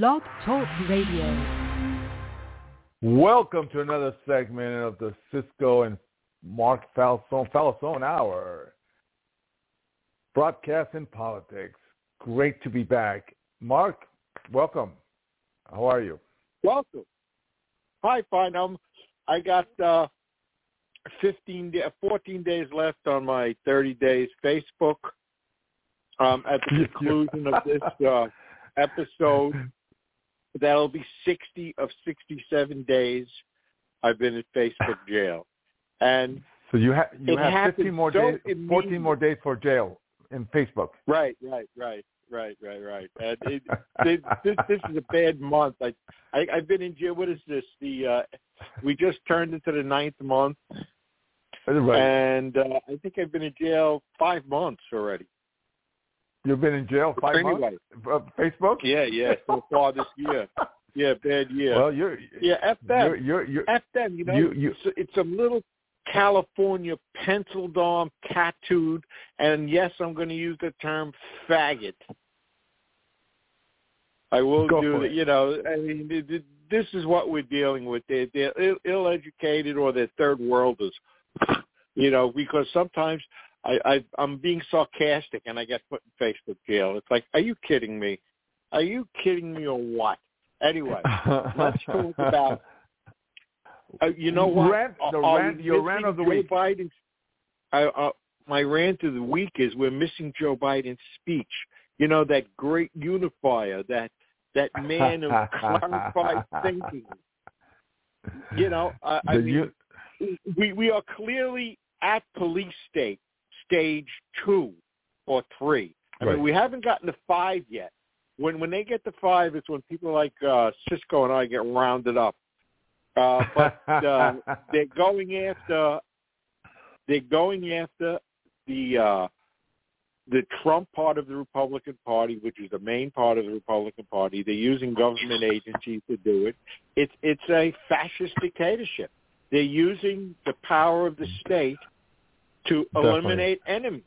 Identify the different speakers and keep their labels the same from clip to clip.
Speaker 1: Blog Talk Radio.
Speaker 2: Welcome to another segment of the Cisco and Mark Falzon, Falzon Hour. Broadcast in politics. Great to be back. Mark, welcome. How are you?
Speaker 3: Welcome. Hi, fine. Um, I got uh, 15, 14 days left on my 30 days Facebook. Um, at the conclusion of this uh, episode, that'll be 60 of 67 days I've been in Facebook jail. And
Speaker 2: so you, have you have
Speaker 3: happened
Speaker 2: 15 more
Speaker 3: so
Speaker 2: days, 14 more days for jail in Facebook.
Speaker 3: Right, right, right, right, right, right. And it, it, this, this is a bad month. I, I, I've been in jail. What is this? The uh, we just turned into the ninth month,
Speaker 2: Right.
Speaker 3: and uh, I think I've been in jail five months already.
Speaker 2: You've been in jail five
Speaker 3: Anyway.
Speaker 2: months? Uh, Facebook?
Speaker 3: Yeah, yeah. So far this year. Yeah, bad year.
Speaker 2: Well, you're
Speaker 3: yeah, f them.
Speaker 2: you're you're, you're
Speaker 3: F them. You know,
Speaker 2: You- you-
Speaker 3: it's, it's a little California penciled on, tattooed, and yes, I'm going to use the term faggot. I will
Speaker 2: Go
Speaker 3: do that.
Speaker 2: it.
Speaker 3: You know, I mean, th- th- this is what we're dealing with. They're, they're Ill- ill-educated or they're third worlders. You know, because sometimes I, I I'm being sarcastic and I get put in Facebook jail. It's like, are you kidding me? Are you kidding me or what? Anyway, let's talk about uh, you know what?
Speaker 2: Rant- the
Speaker 3: Are-
Speaker 2: rant- your rant of the
Speaker 3: Joe
Speaker 2: week.
Speaker 3: Biden's, uh, uh, my rant of the week is we're missing Joe Biden's speech. You know that great unifier, that that man of clarified thinking. You know, I, I mean,
Speaker 2: u-
Speaker 3: we we are clearly at police state stage two or three. I
Speaker 2: Right.
Speaker 3: mean, we haven't gotten to five yet. When when they get to five, it's when people like uh, Cisco and I get rounded up. Uh, but uh, they're going after they're going after the uh, the Trump part of the Republican Party, which is the main part of the Republican Party. They're using government agencies to do it. It's it's a fascist dictatorship. They're using the power of the state to
Speaker 2: Definitely.
Speaker 3: eliminate enemies.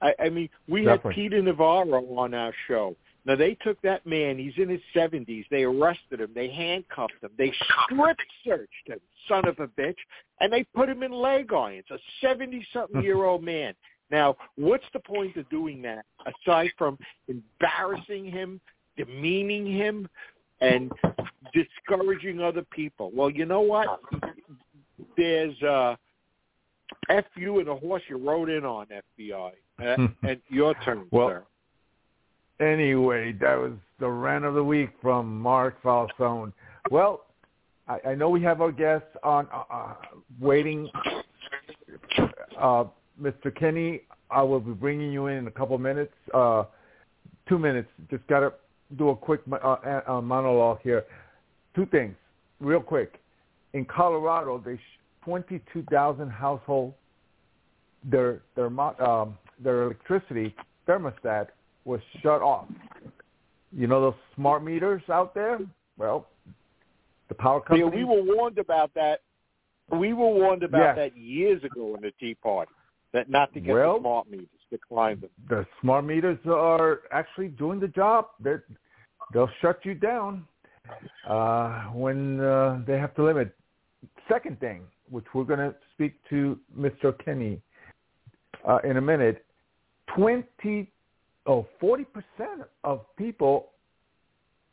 Speaker 3: I, I mean, we had Peter Navarro on our show. Now they took that man. He's in his seventies. They arrested him. They handcuffed him. They strip searched him, son of a bitch, and they put him in leg irons. A seventy-something-year-old man. Now, what's the point of doing that aside from embarrassing him, demeaning him, and discouraging other people? Well, you know what? There's uh, F you and the horse you rode in on, FBI. Uh, and your turn,
Speaker 2: Well,
Speaker 3: sir.
Speaker 2: Anyway, that was the rant of the week from Mark Falzon. Well, I, I know we have our guests on uh, uh, waiting. Uh, Mr. Kinney, I will be bringing you in in a couple minutes. Uh, two minutes. Just got to do a quick uh, uh, monologue here. Two things, real quick. In Colorado, they 22,000 households, their their um, their electricity thermostat was shut off. You know those smart meters out there? Well, the power company.
Speaker 3: Yeah, we were warned about that. We were warned about
Speaker 2: Yes.
Speaker 3: that years ago in the Tea Party, that not to get
Speaker 2: Well-
Speaker 3: the smart meters, to climb them.
Speaker 2: the smart meters are actually doing the job. They're, they'll shut you down uh, when uh, they have to limit. Second thing, which we're going to speak to Mr. Kinney uh, in a minute, 20, oh, 40% of people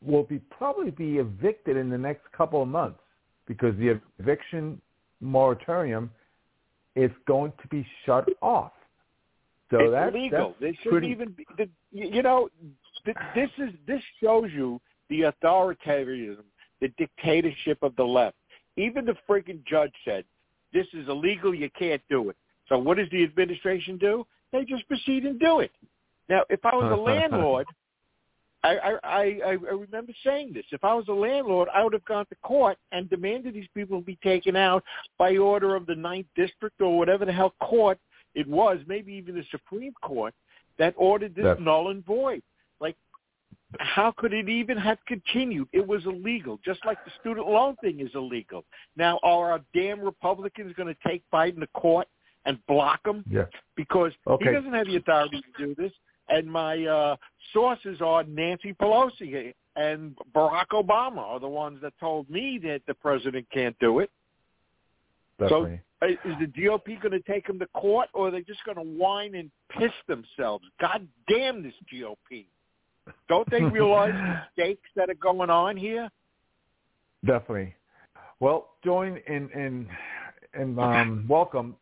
Speaker 2: will be probably be evicted in the next couple of months because the eviction moratorium is going to be shut off. So
Speaker 3: it's
Speaker 2: that's,
Speaker 3: illegal.
Speaker 2: that's
Speaker 3: They shouldn't even be. The, you know, th- this is this shows you the authoritarianism, the dictatorship of the left. Even the freaking judge said this is illegal. You can't do it. So what does the administration do? They just proceed and do it. Now, if I was a landlord, I, I, I, I remember saying this. If I was a landlord, I would have gone to court and demanded these people be taken out by order of the Ninth District or whatever the hell court it was, maybe even the Supreme Court, that ordered this
Speaker 2: Yes.
Speaker 3: null and void. Like, how could it even have continued? It was illegal, just like the student loan thing is illegal. Now, are our damn Republicans going to take Biden to court and block him
Speaker 2: yeah.
Speaker 3: because
Speaker 2: Okay.
Speaker 3: he doesn't have the authority to do this? And my uh, sources are Nancy Pelosi and Barack Obama are the ones that told me that the president can't do it.
Speaker 2: Definitely.
Speaker 3: So is the GOP going to take them to court, or are they just going to whine and piss themselves? God damn this GOP! Don't they realize the stakes that are going on here?
Speaker 2: Definitely. Well, join in in and um, welcome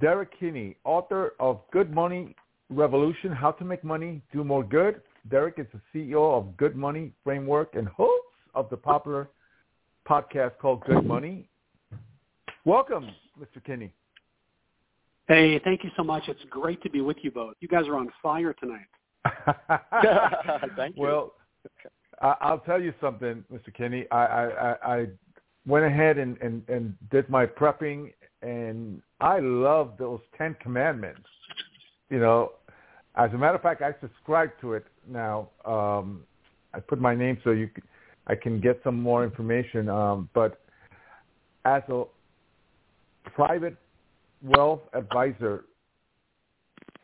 Speaker 2: Derrick Kinney, author of Good Money Revolution: How to Make Money Do More Good. Derrick is the CEO of Good Money Framework and host of the popular podcast called Good Money. Welcome, Mr. Kinney.
Speaker 4: Hey, thank you so much. It's great to be with you both. You guys are on fire tonight.
Speaker 3: Thank you.
Speaker 2: Well, I- I'll tell you something, Mr. Kinney. I, I, I- went ahead and, and, and did my prepping, and I love those Ten Commandments. You know, as a matter of fact, I subscribe to it now. Um, I put my name so you, c- I can get some more information. Um, but as a private wealth advisor,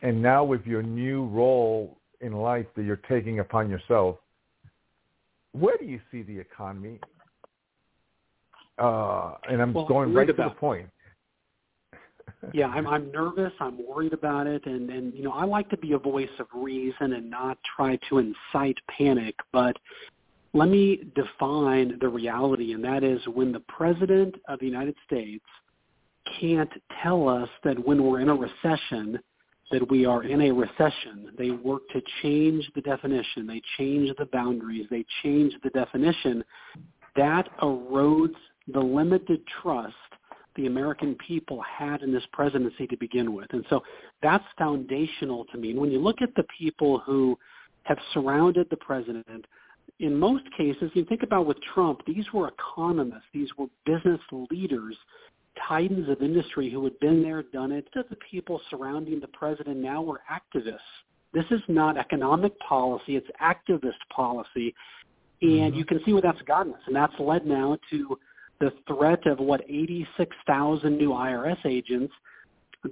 Speaker 2: and now with your new role in life that you're taking upon yourself, where do you see the economy? Uh, and I'm
Speaker 4: Well,
Speaker 2: going
Speaker 4: I'm
Speaker 2: right
Speaker 4: worried
Speaker 2: to the point.
Speaker 4: yeah, I'm I'm nervous. I'm worried about it, and and you know I like to be a voice of reason and not try to incite panic. But let me define the reality, and that is when the president of the United States can't tell us that when we're in a recession that we are in a recession. They work to change the definition. They change the boundaries. They change the definition. That erodes the limited trust the American people had in this presidency to begin with. And so that's foundational to me. And when you look at the people who have surrounded the president, in most cases, you think about with Trump, these were economists, these were business leaders, titans of industry who had been there, done it. The people surrounding the president now were activists. This is not economic policy, it's activist policy. And
Speaker 2: Mhm.
Speaker 4: you can see where that's gotten us. And that's led now to the threat of what 86,000 new IRS agents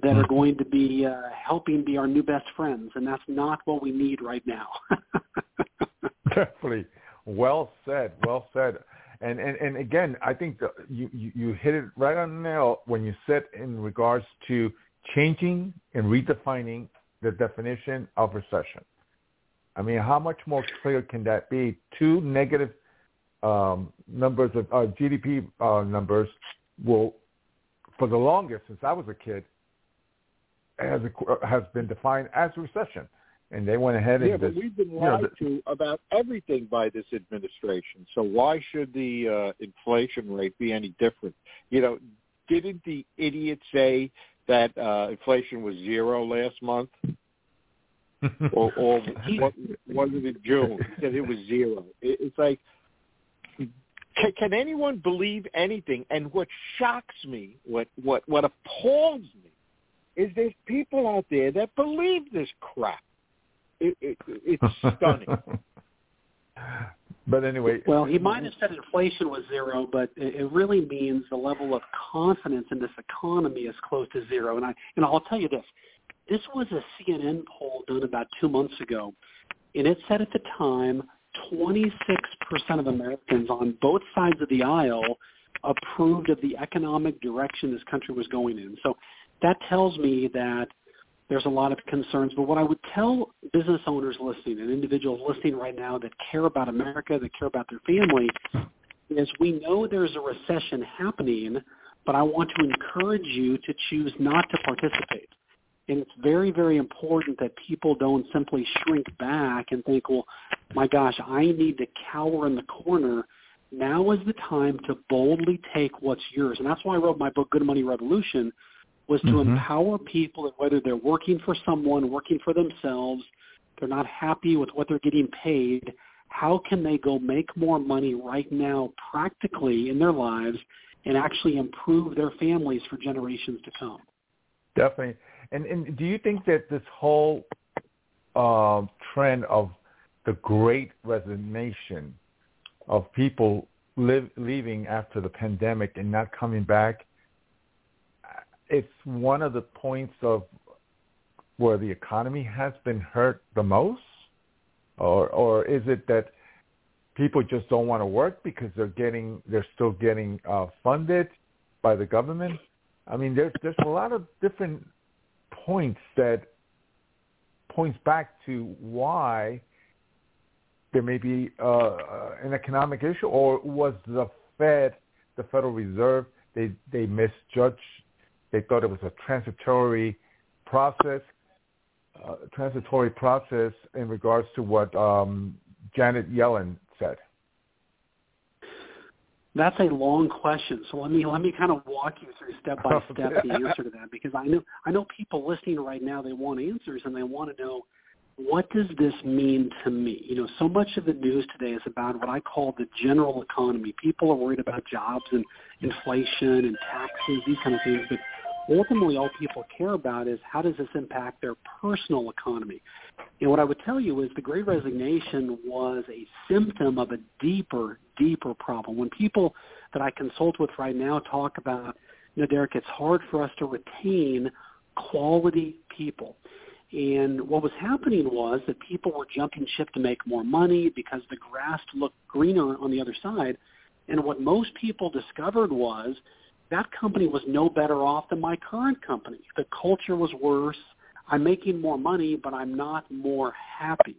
Speaker 4: that are going to be uh, helping be our new best friends, and that's not what we need right now.
Speaker 2: Definitely. Well said. Well said. And and, and again, I think the, you, you you hit it right on the nail when you said in regards to changing and redefining the definition of recession. I mean, how much more clear can that be? Two negative um, numbers of uh, GDP uh, numbers will, for the longest since I was a kid, has has been defined as recession, and they went ahead and Yeah,
Speaker 3: but
Speaker 2: just,
Speaker 3: we've been
Speaker 2: you know,
Speaker 3: lied to about everything by this administration. So why should the uh, inflation rate be any different? You know, didn't the idiot say that uh, inflation was zero last month, or, or what, was it in June? He said it was zero. It, it's like, can, can anyone believe anything? And what shocks me, what what what appalls me, is there's people out there that believe this crap. It, it, it's stunning.
Speaker 2: but anyway,
Speaker 4: well, he uh, might have said inflation was zero, but it, it really means the level of confidence in this economy is close to zero. And I, and I'll tell you this: this was a CNN poll done about two months ago, and it said at the time 26% of Americans on both sides of the aisle approved of the economic direction this country was going in. So that tells me that there's a lot of concerns. But what I would tell business owners listening and individuals listening right now that care about America, that care about their family, is we know there's a recession happening, but I want to encourage you to choose not to participate. And it's very, very important that people don't simply shrink back and think, well, my gosh, I need to cower in the corner. Now is the time to boldly take what's yours. And that's why I wrote my book, Good Money Revolution, was to
Speaker 2: Mhm.
Speaker 4: empower people whether they're working for someone, working for themselves, they're not happy with what they're getting paid, how can they go make more money right now practically in their lives and actually improve their families for generations to come?
Speaker 2: Definitely. And and do you think that this whole um, trend of the great resignation of people live, leaving after the pandemic and not coming back, it's one of the points of where the economy has been hurt the most, or or is it that people just don't want to work because they're getting they're still getting uh, funded by the government. I mean, there's there's a lot of different points that points back to why there may be uh, an economic issue, or was the Fed, the Federal Reserve, they they misjudged. They thought it was a transitory process, uh, transitory process in regards to what um, Janet Yellen said.
Speaker 4: That's a long question. So let me let me kind of walk you through step by step the answer to that because I know I know people listening right now they want answers and they want to know what does this mean to me? You know, so much of the news today is about what I call the general economy. People are worried about jobs and inflation and taxes, these kind of things, but ultimately all people care about is how does this impact their personal economy? And what I would tell you is the great resignation was a symptom of a deeper, deeper problem. When people that I consult with right now talk about, you know, Derrick, it's hard for us to retain quality people. And what was happening was that people were jumping ship to make more money because the grass looked greener on the other side. And what most people discovered was that company was no better off than my current company. The culture was worse. I'm making more money, but I'm not more happy.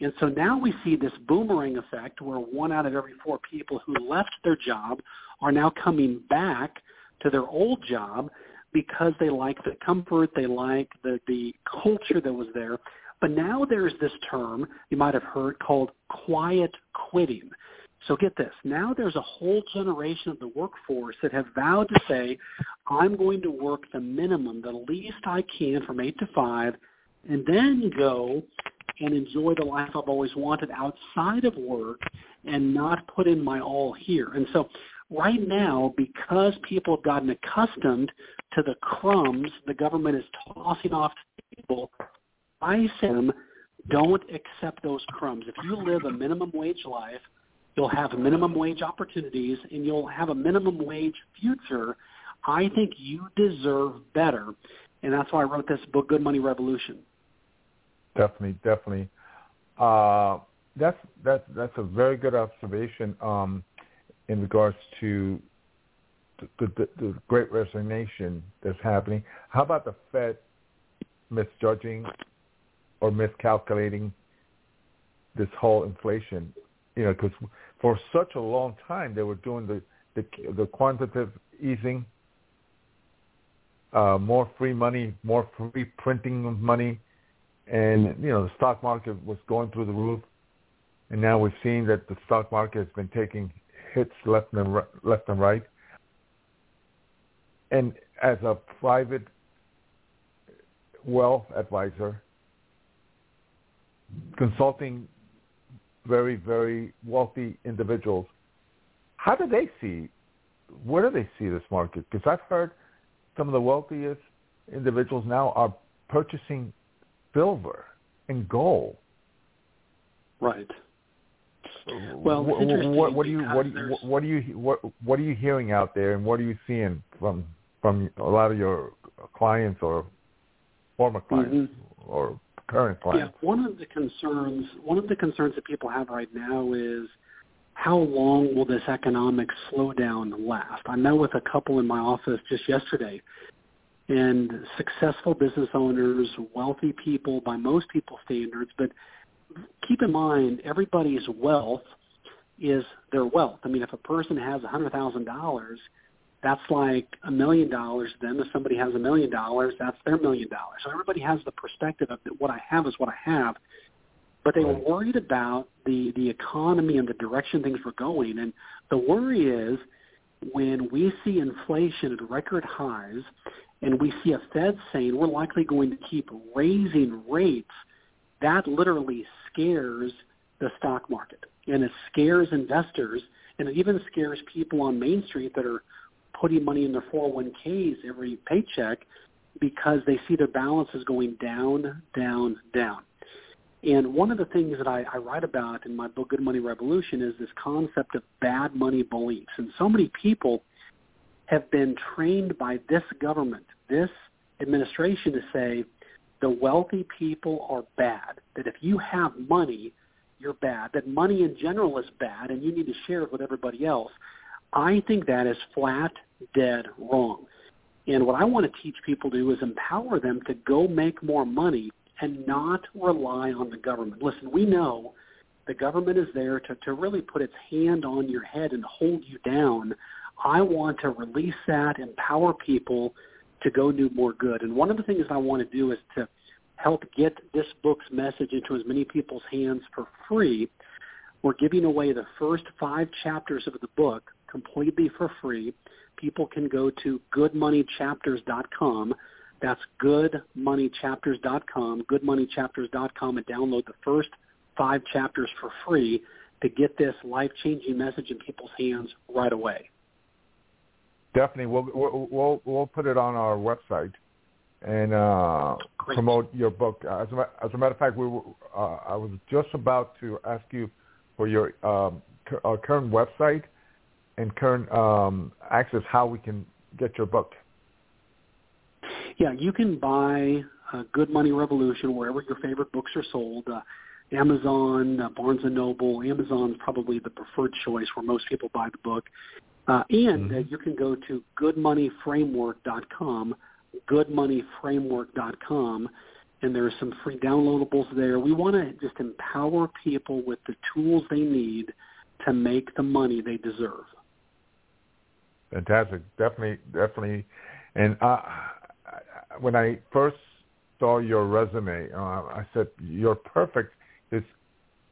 Speaker 4: And so now we see this boomerang effect where one out of every four people who left their job are now coming back to their old job because they like the comfort, they like the, the culture that was there. But now there's this term you might have heard called quiet quitting. So get this. Now there's a whole generation of the workforce that have vowed to say, I'm going to work the minimum, the least I can from 8 to 5, and then go and enjoy the life I've always wanted outside of work and not put in my all here. And so right now, because people have gotten accustomed to the crumbs the government is tossing off to people, I say don't accept those crumbs. If you live a minimum wage life, you'll have minimum wage opportunities and you'll have a minimum wage future. I think you deserve better. And that's why I wrote this book, Good Money Revolution.
Speaker 2: Definitely, definitely. Uh, that's that's that's a very good observation um, in regards to the, the, the great resignation that's happening. How about the Fed misjudging or miscalculating this whole inflation? You know, because for such a long time they were doing the the, the quantitative easing, uh, more free money, more free printing of money, and you know the stock market was going through the roof, and now we're seeing that the stock market has been taking hits left and left and right. And as a private wealth advisor, consulting very, very wealthy individuals, how do they see, where do they see this market? Because I've heard some of the wealthiest individuals now are purchasing silver and gold.
Speaker 4: Right. Well,
Speaker 2: what, what, what, are you what, what are you what what are you hearing out there, and what are you seeing from from a lot of your clients or former clients mm-hmm. or current clients?
Speaker 4: Yeah, one of the concerns one of the concerns that people have right now is how long will this economic slowdown last? I met with a couple in my office just yesterday, and successful business owners, wealthy people by most people's standards, but keep in mind everybody's wealth is their wealth. I mean, if a person has a hundred thousand dollars, that's like a million dollars then if somebody has a million dollars that's their million dollars. So everybody has the perspective of that what i have is what i have. But they were worried about the the economy and the direction things were going. And the worry is when we see inflation at record highs and we see a fed saying we're likely going to keep raising rates that literally scares the stock market. And it scares investors and it even scares people on main street that are putting money in their 401ks every paycheck because they see their balances going down, down, down. And one of the things that I, I write about in my book, Good Money Revolution, is this concept of bad money beliefs. And so many people have been trained by this government, this administration to say the wealthy people are bad, that if you have money, you're bad, that money in general is bad, and you need to share it with everybody else. I think that is flat dead wrong. And what I want to teach people to do is empower them to go make more money and not rely on the government. Listen, we know the government is there to, to really put its hand on your head and hold you down. I want to release that, empower people to go do more good. And one of the things I want to do is to help get this book's message into as many people's hands for free. We're giving away the first five chapters of the book completely for free. People can go to goodmoneychapters.com. That's goodmoneychapters.com, goodmoneychapters.com, and download the first five chapters for free to get this life-changing message in people's hands right away.
Speaker 2: Definitely, we'll we'll we'll put it on our website and uh, promote your book. As a, as a matter of fact, we were, uh, I was just about to ask you for your um, uh, current website and current um, access, how we can get your book.
Speaker 4: Yeah, you can buy uh, Good Money Revolution wherever your favorite books are sold. Uh, Amazon, uh, Barnes and Noble. Amazon's probably the preferred choice where most people buy the book. Uh, and mm-hmm. uh, you can go to goodmoneyframework.com, goodmoneyframework.com, and there are some free downloadables there. We want to just empower people with the tools they need to make the money they deserve.
Speaker 2: Fantastic, definitely, definitely. And uh, when I first saw your resume, uh, I said you're perfect. It's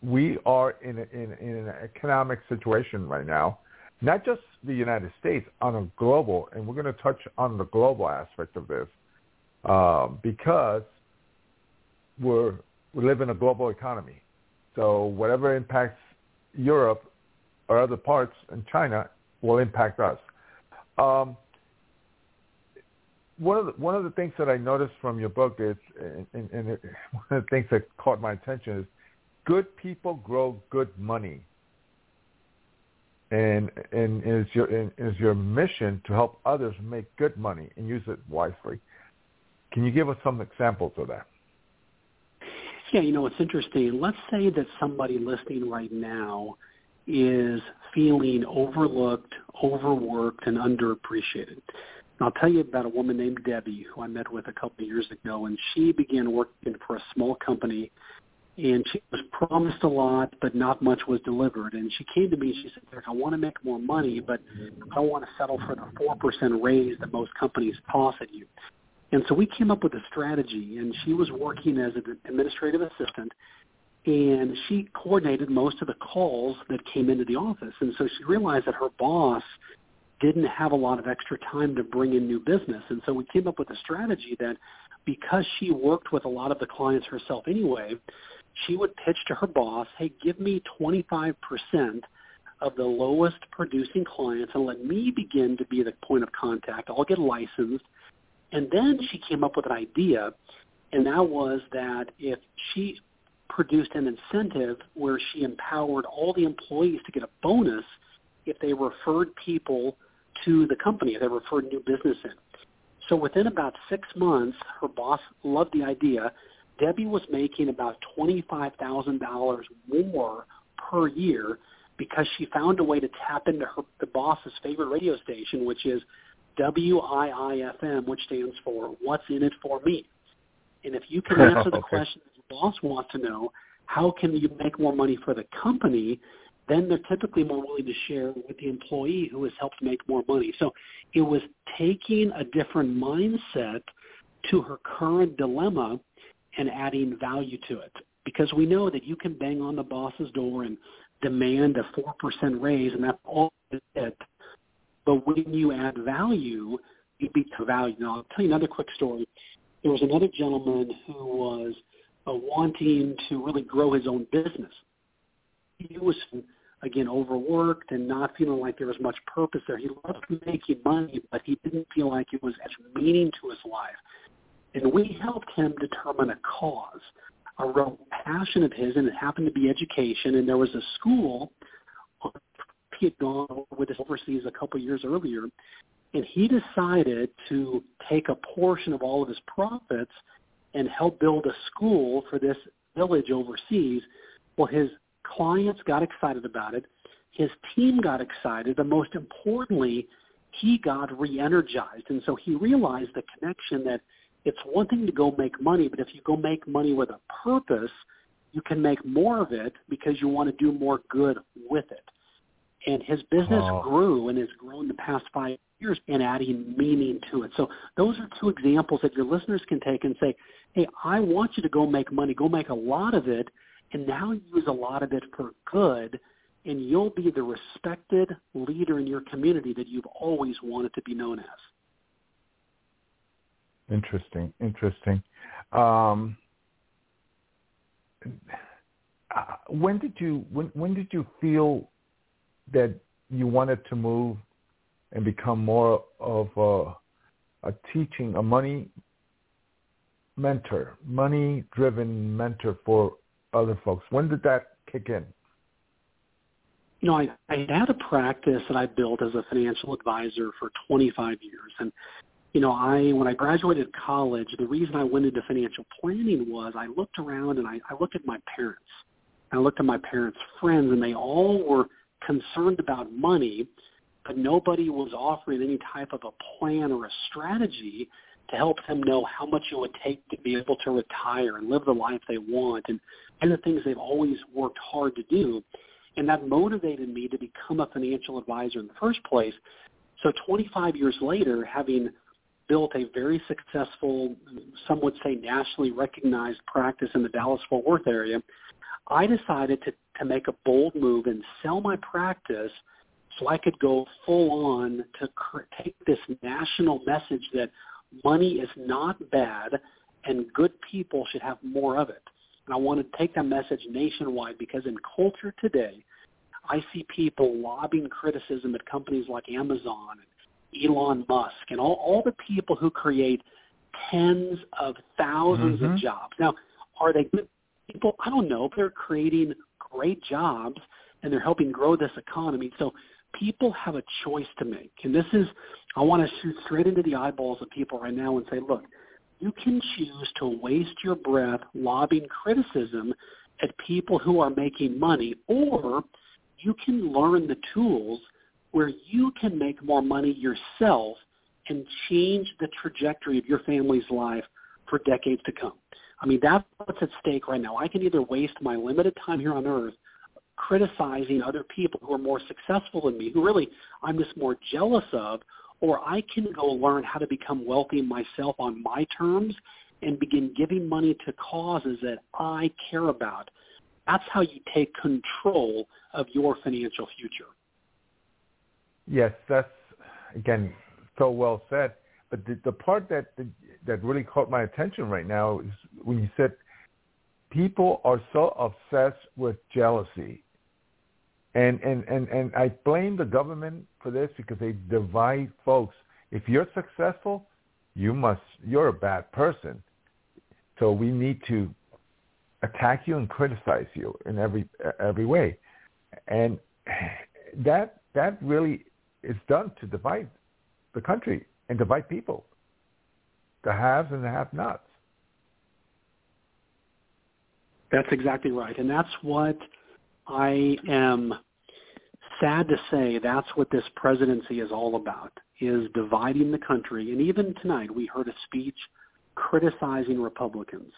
Speaker 2: we are in, in in an economic situation right now, not just the United States, on a global, and we're going to touch on the global aspect of this uh, because we're we live in a global economy. So whatever impacts Europe or other parts in China will impact us. Um, one of the one of the things that I noticed from your book is, and, and it, one of the things that caught my attention is, good people grow good money. And and is your is your mission to help others make good money and use it wisely. Can you give us some examples of that?
Speaker 4: Yeah, you know, it's interesting. Let's say that somebody listening right now is feeling overlooked, overworked, and underappreciated. I'll tell you about a woman named Debbie who I met with a couple of years ago, and she began working for a small company, and she was promised a lot, but not much was delivered. And she came to me, and she said, "I want to make more money, but I don't want to settle for the four percent raise that most companies toss at you." And so we came up with a strategy, and she was working as an administrative assistant, and she coordinated most of the calls that came into the office. And so she realized that her boss didn't have a lot of extra time to bring in new business. And so we came up with a strategy that because she worked with a lot of the clients herself anyway, she would pitch to her boss, hey, give me 25% of the lowest producing clients and let me begin to be the point of contact. I'll get licensed. And then she came up with an idea, and that was that if she produced an incentive where she empowered all the employees to get a bonus if they referred people to the company, if they referred new business in. So within about six months, her boss loved the idea. Debbie was making about $25,000 more per year because she found a way to tap into her, the boss's favorite radio station, which is WIIFM, which stands for What's in It for Me. And if you can answer the okay. question boss wants to know, how can you make more money for the company? Then they're typically more willing to share with the employee who has helped make more money. So it was taking a different mindset to her current dilemma and adding value to it. Because we know that you can bang on the boss's door and demand a 4% raise, and that's all it. But when you add value, you beat the value. Now, I'll tell you another quick story. There was another gentleman who was – wanting to really grow his own business. He was again overworked and not feeling like there was much purpose there. He loved making money, but he didn't feel like it was as meaning to his life. And we helped him determine a cause, a real passion of his, and it happened to be education. And there was a school he had gone with us overseas a couple years earlier, and he decided to take a portion of all of his profits – and help build a school for this village overseas. Well, his clients got excited about it. His team got excited, but most importantly, he got re-energized. And so he realized the connection that it's one thing to go make money, but if you go make money with a purpose, you can make more of it because you want to do more good with it. And his business
Speaker 2: Oh.
Speaker 4: grew and has grown the past five years in adding meaning to it. So those are two examples that your listeners can take and say, hey, I want you to go make money, go make a lot of it, and now use a lot of it for good, and you'll be the respected leader in your community that you've always wanted to be known as.
Speaker 2: Interesting, interesting. Um, uh, when did you when when did you feel that you wanted to move and become more of a, a teaching, a money mentor, money driven mentor for other folks? When did that kick in?
Speaker 4: You know, I, I had a practice that I built as a financial advisor for 25 years. And, you know, I when I graduated college, the reason I went into financial planning was I looked around and I, I looked at my parents. I looked at my parents' friends, and they all were concerned about money, but nobody was offering any type of a plan or a strategy to help them know how much it would take to be able to retire and live the life they want and, and the things they've always worked hard to do. And that motivated me to become a financial advisor in the first place. So 25 years later, having built a very successful, some would say nationally recognized practice in the Dallas-Fort Worth area, I decided to, to make a bold move and sell my practice so I could go full on to cr- take this national message that money is not bad and good people should have more of it. And I want to take that message nationwide because in culture today, I see people lobbing criticism at companies like Amazon and Elon Musk and all, all the people who create tens of 1000s
Speaker 2: Mhm.
Speaker 4: of jobs. Now, are they good people? I don't know. They're creating great jobs and they're helping grow this economy. So people have a choice to make. And this is, I want to shoot straight into the eyeballs of people right now and say, look, you can choose to waste your breath lobbing criticism at people who are making money, or you can learn the tools where you can make more money yourself and change the trajectory of your family's life for decades to come. I mean, that's what's at stake right now. I can either waste my limited time here on earth criticizing other people who are more successful than me, who really I'm just more jealous of, or I can go learn how to become wealthy myself on my terms and begin giving money to causes that I care about. That's how you take control of your financial future.
Speaker 2: Yes, that's again so well said. But the, the part that that really caught my attention right now is when you said people are so obsessed with jealousy, and and and and I blame the government for this because they divide folks. If you're successful, you must you're a bad person. So we need to attack you and criticize you in every every way, and that that really is done to divide the country and divide people, the haves and the have-nots.
Speaker 4: That's exactly right, and that's what I am sad to say. That's what this presidency is all about: is dividing the country. And even tonight, we heard a speech criticizing Republicans,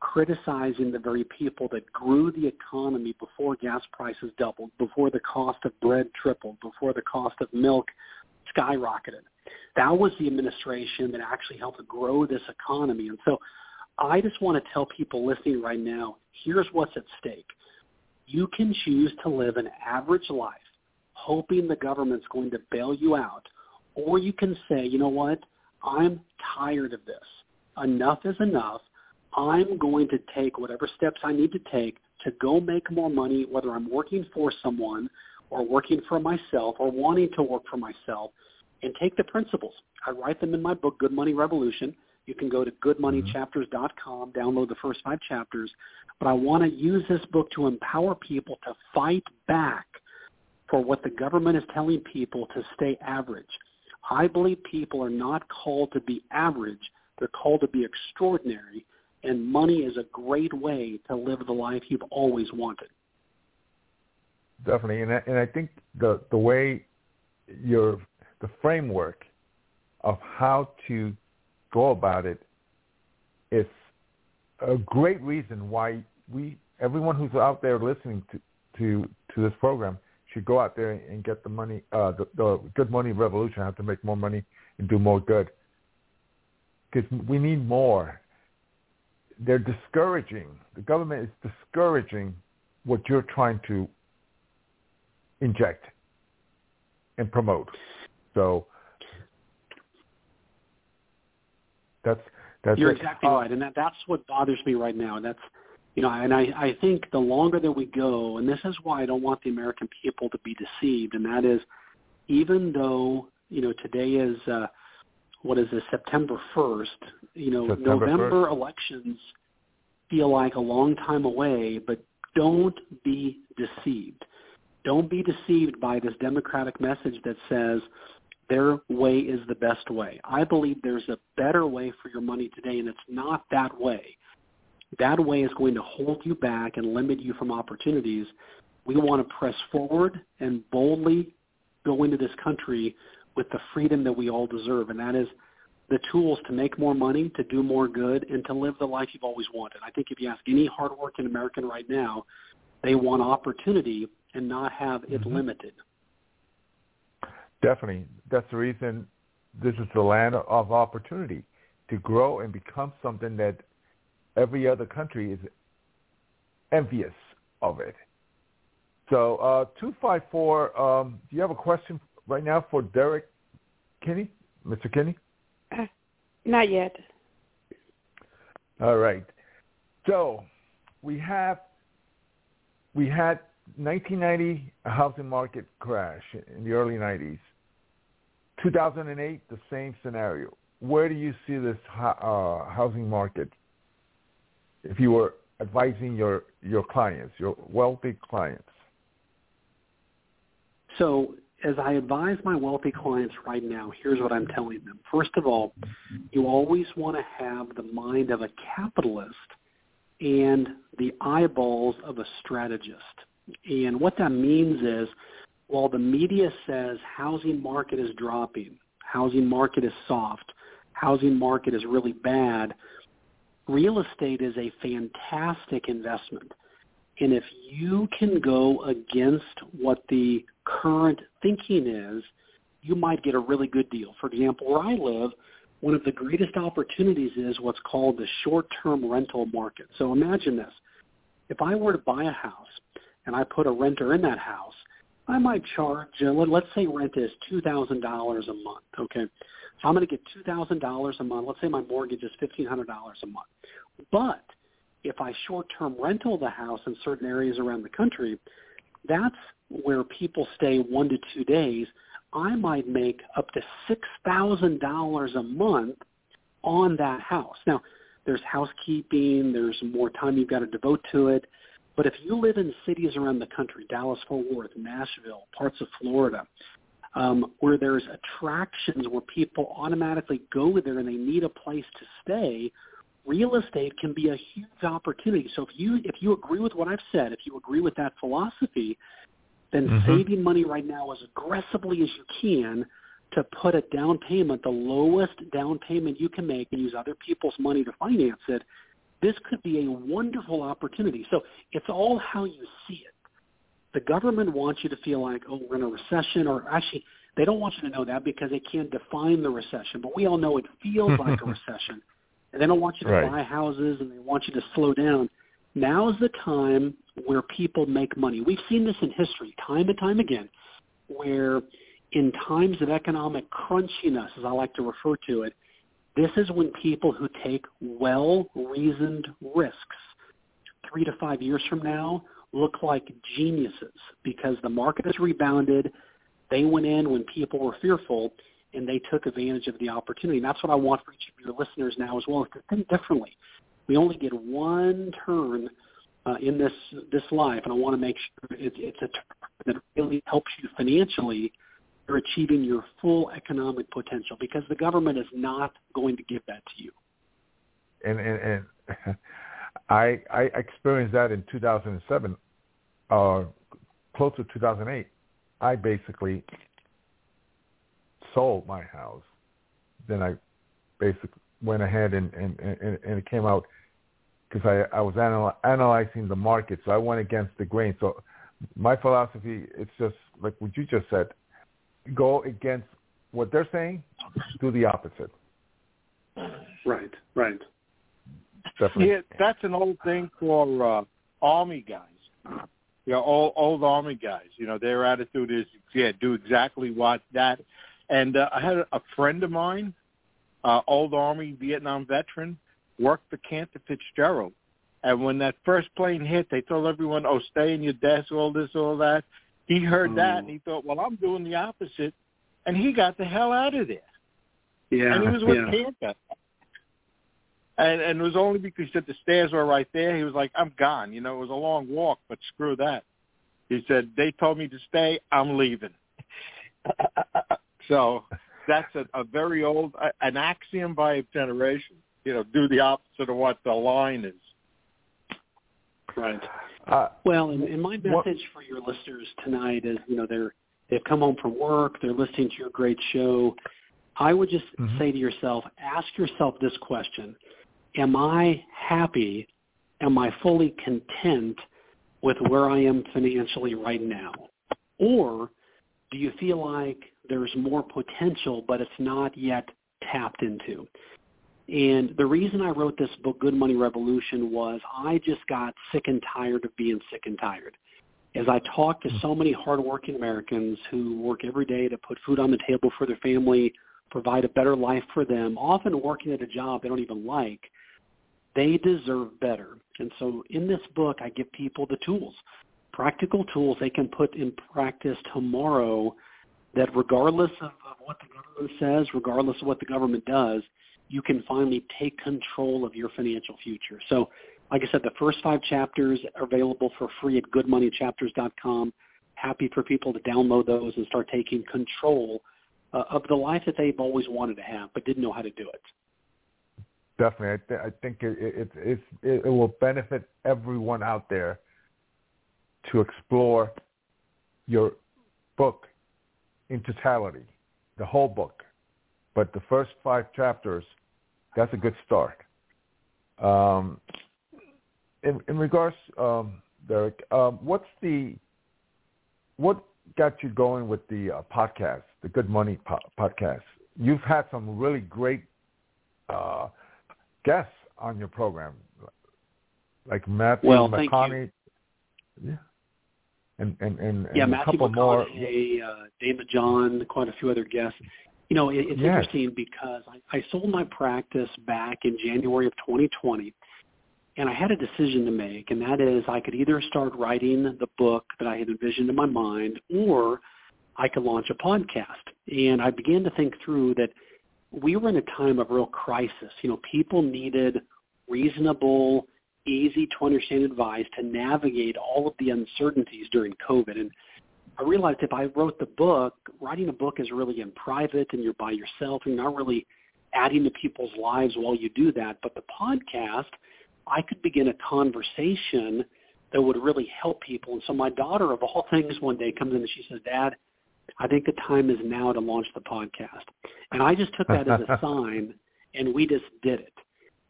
Speaker 4: criticizing the very people that grew the economy before gas prices doubled, before the cost of bread tripled, before the cost of milk skyrocketed. That was the administration that actually helped grow this economy. And so I just want to tell people listening right now, here's what's at stake. You can choose to live an average life, hoping the government's going to bail you out, or you can say, you know what, I'm tired of this. Enough is enough. I'm going to take whatever steps I need to take to go make more money, whether I'm working for someone or working for myself or wanting to work for myself, and take the principles. I write them in my book, Good Money Revolution. You can go to goodmoneychapters.com, mm-hmm. download the first five chapters. But I want to use this book to empower people to fight back for what the government is telling people to stay average. I believe people are not called to be average. They're called to be extraordinary. And money is a great way to live the life you've always wanted.
Speaker 2: definitely, and I, and I think the the way your the framework of how to go about it it is a great reason why we everyone who's out there listening to to to this program should go out there and get the money uh the, the good money revolution. Have to make more money and do more good. Because we need more. They're discouraging. The government is discouraging what you're trying to inject and promote. So that's that's
Speaker 4: You're
Speaker 2: it.
Speaker 4: exactly
Speaker 2: uh,
Speaker 4: right, and that that's what bothers me right now. And that's you know, and I I think the longer that we go, and this is why I don't want the American people to be deceived, and that is, even though you know today is uh, what is this September first, you know,
Speaker 2: September
Speaker 4: November
Speaker 2: 1st.
Speaker 4: elections feel like a long time away, but don't be deceived. Don't be deceived by this Democratic message that says their way is the best way. I believe there's a better way for your money today, and it's not that way. That way is going to hold you back and limit you from opportunities. We want to press forward and boldly go into this country with the freedom that we all deserve, and that is the tools to make more money, to do more good, and to live the life you've always wanted. I think if you ask any hardworking American right now, they want opportunity and not have it
Speaker 2: Mhm.
Speaker 4: limited.
Speaker 2: Definitely. That's the reason this is the land of opportunity to grow and become something that every other country is envious of it. So, uh, 254, um, do you have a question right now for Derrick Kinney? Mr. Kinney?
Speaker 5: Uh, not yet.
Speaker 2: All right. So, we have, we had 1990 a housing market crash in the early 90s. 2008, the same scenario. Where do you see this uh, housing market if you were advising your, your clients, your wealthy clients?
Speaker 4: So as I advise my wealthy clients right now, here's what I'm telling them. First of all, you always want to have the mind of a capitalist and the eyeballs of a strategist. And what that means is while the media says housing market is dropping, housing market is soft, housing market is really bad, real estate is a fantastic investment. And if you can go against what the current thinking is, you might get a really good deal. For example, where I live, one of the greatest opportunities is what's called the short-term rental market. So imagine this. If I were to buy a house and I put a renter in that house, I might charge, uh, let- let's say rent is $2,000 a month, okay? So I'm going to get $2,000 a month. Let's say my mortgage is $1,500 a month. But if I short-term rental the house in certain areas around the country, that's where people stay one to two days. I might make up to $6,000 a month on that house. Now, there's housekeeping, there's more time you've got to devote to it. But if you live in cities around the country, Dallas, Fort Worth, Nashville, parts of Florida, um, where there's attractions where people automatically go there and they need a place to stay, real estate can be a huge opportunity. So if you if you agree with what I've said, if you agree with that philosophy, then
Speaker 2: Mhm.
Speaker 4: saving money right now as aggressively as you can to put a down payment, the lowest down payment you can make and use other people's money to finance it, this could be a wonderful opportunity. So it's all how you see it. The government wants you to feel like, oh, we're in a recession, or actually, they don't want you to know that because they can't define the recession. But we all know it feels like a recession. And they don't want you to
Speaker 2: Right.
Speaker 4: buy houses and they want you to slow down. Now's the time where people make money. We've seen this in history time and time again, where in times of economic crunchiness, as I like to refer to it, this is when people who take well-reasoned risks three to five years from now look like geniuses because the market has rebounded. They went in when people were fearful and they took advantage of the opportunity. And that's what I want for each of your listeners now as well, is to think differently. We only get one turn uh, in this this life, and I want to make sure it's, it's a turn that really helps you financially for achieving your full economic potential because the government is not going to give that to you.
Speaker 2: and and, and I I experienced that in 2007. Uh, close to 2008, I basically sold my house. Then I basically went ahead and and and, and it came out because I I was anal- analyzing the market, so I went against the grain. So my philosophy, it's just like what you just said, go against what they're saying, do the opposite.
Speaker 4: Right, right.
Speaker 2: Definitely.
Speaker 3: Yeah, that's an old thing for uh, army guys. You know, old old army guys. You know, their attitude is, yeah, do exactly what that. And uh, I had a friend of mine, uh, old army Vietnam veteran, worked for Cantor Fitzgerald. And when that first plane hit, they told everyone, "Oh, stay in your desk, all this, all that." He heard that mm. and he thought, "Well, I'm doing the opposite," and he got the hell out of there.
Speaker 4: Yeah,
Speaker 3: and he was with
Speaker 4: yeah.
Speaker 3: Cantor. And and it was only because he said the stairs were right there. He was like, "I'm gone." You know, it was a long walk, but screw that. He said, "They told me to stay. I'm leaving." so that's a, a very old, an axiom by a generation. You know, do the opposite of what the line is.
Speaker 4: Right.
Speaker 2: Uh,
Speaker 4: Well, and, and my
Speaker 2: What-
Speaker 4: message for your listeners tonight is, you know, they're they've come home from work, they're listening to your great show. I would just
Speaker 2: Mhm.
Speaker 4: say to yourself, ask yourself this question: Am I happy? Am I fully content with where I am financially right now, or do you feel like there's more potential, but it's not yet tapped into? And the reason I wrote this book, Good Money Revolution, was I just got sick and tired of being sick and tired. As I talked to hmm. so many hardworking Americans who work every day to put food on the table for their family, provide a better life for them, often working at a job they don't even like, they deserve better. And so in this book, I give people the tools, practical tools they can put in practice tomorrow that regardless of, of what the government says, regardless of what the government does, you can finally take control of your financial future. So, like I said, the first five chapters are available for free at goodmoneychapters.com. Happy for people to download those and start taking control uh, of the life that they've always wanted to have but didn't know how to do it.
Speaker 2: definitely. I, th- I think it, it, it's it, it will benefit everyone out there to explore your book in totality, the whole book. But the first five chapters, that's a good start. Um, in, in regards, um, Derrick, um, what's the what got you going with the uh, podcast, the Good Money po- podcast? You've had some really great uh, guests on your program, like Matthew
Speaker 4: Well.
Speaker 2: McConaughey. Yeah. And and and,
Speaker 4: yeah,
Speaker 2: and a
Speaker 4: Matthew
Speaker 2: couple more.
Speaker 4: Uh, David John, quite a few other guests. You know, it, it's
Speaker 2: Yes.
Speaker 4: interesting because I, I sold my practice back in January of 2020, and I had a decision to make, and that is I could either start writing the book that I had envisioned in my mind, or I could launch a podcast. And I began to think through that we were in a time of real crisis. You know, people needed reasonable, easy to understand advice to navigate all of the uncertainties during COVID. And I realized if I wrote the book, writing a book is really in private and you're by yourself and you're not really adding to people's lives while you do that. But the podcast, I could begin a conversation that would really help people. And so my daughter, of all things, one day comes in and she says, Dad, I think the time is now to launch the podcast. And I just took that as a sign and we just did it.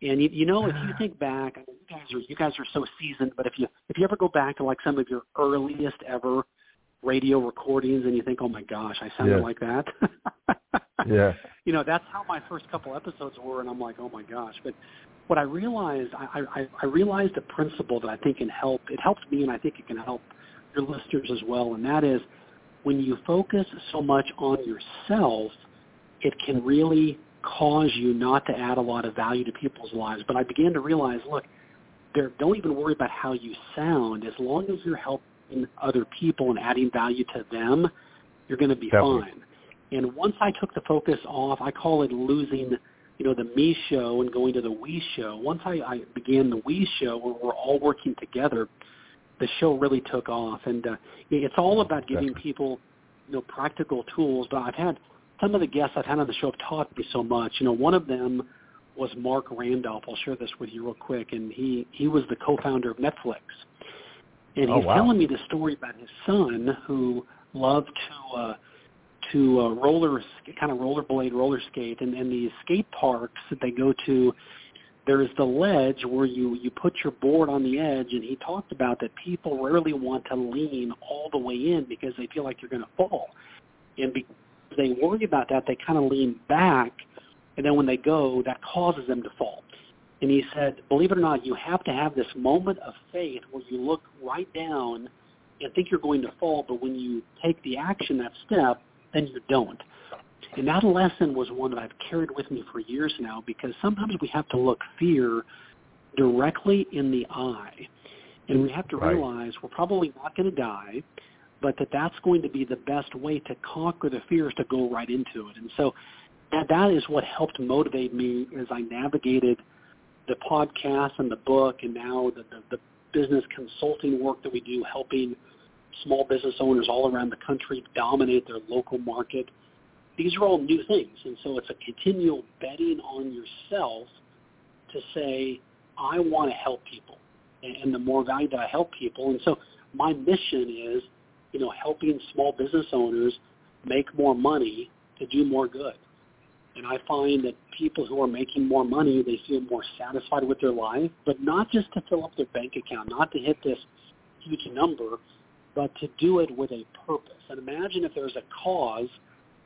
Speaker 4: And you, you know, if you think back, I mean, you guys are you guys are so seasoned, but if you if you ever go back to like some of your earliest ever radio recordings and you think, oh my gosh, I sounded
Speaker 2: Yeah.
Speaker 4: like that.
Speaker 2: Yeah.
Speaker 4: You know, that's how my first couple episodes were, and I'm like, oh my gosh. But what I realized, I, I, I realized a principle that I think can help. It helps me, and I think it can help your listeners as well. And that is, when you focus so much on yourself, it can really cause you not to add a lot of value to people's lives. But I began to realize, look, there, don't even worry about how you sound. As long as you're other people and adding value to them, you're going to be
Speaker 2: Definitely.
Speaker 4: fine. And once I took the focus off, I call it losing, you know, the me show and going to the we show. Once I, I began the we show where we're all working together, the show really took off. And uh, it's all about giving
Speaker 2: Definitely.
Speaker 4: people, you know, practical tools. But I've had some of the guests I've had on the show have taught me so much. You know, one of them was Marc Randolph. I'll share this with you real quick. And he, he was the co-founder of Netflix. And
Speaker 2: Oh,
Speaker 4: he's
Speaker 2: wow.
Speaker 4: telling me the story about his son who loved to uh, to uh, roller kind of rollerblade, roller skate, and, and these skate parks that they go to. There's the ledge where you you put your board on the edge, and he talked about that people rarely want to lean all the way in because they feel like you're going to fall, and because they worry about that, they kind of lean back, and then when they go, that causes them to fall. And he said, believe it or not, you have to have this moment of faith where you look right down and think you're going to fall, but when you take the action, that step, then you don't. And that lesson was one that I've carried with me for years now because sometimes we have to look fear directly in the eye. And we have to
Speaker 2: Right.
Speaker 4: realize we're probably not going to die, but that that's going to be the best way to conquer the fears to go right into it. And so that, that is what helped motivate me as I navigated the podcast and the book and now the, the, the business consulting work that we do helping small business owners all around the country dominate their local market. These are all new things. And so it's a continual betting on yourself to say, I want to help people. And, the more value that I help people. And so my mission is, you know, helping small business owners make more money to do more good. And I find that people who are making more money, they feel more satisfied with their life, but not just to fill up their bank account, not to hit this huge number, but to do it with a purpose. And imagine if there's a cause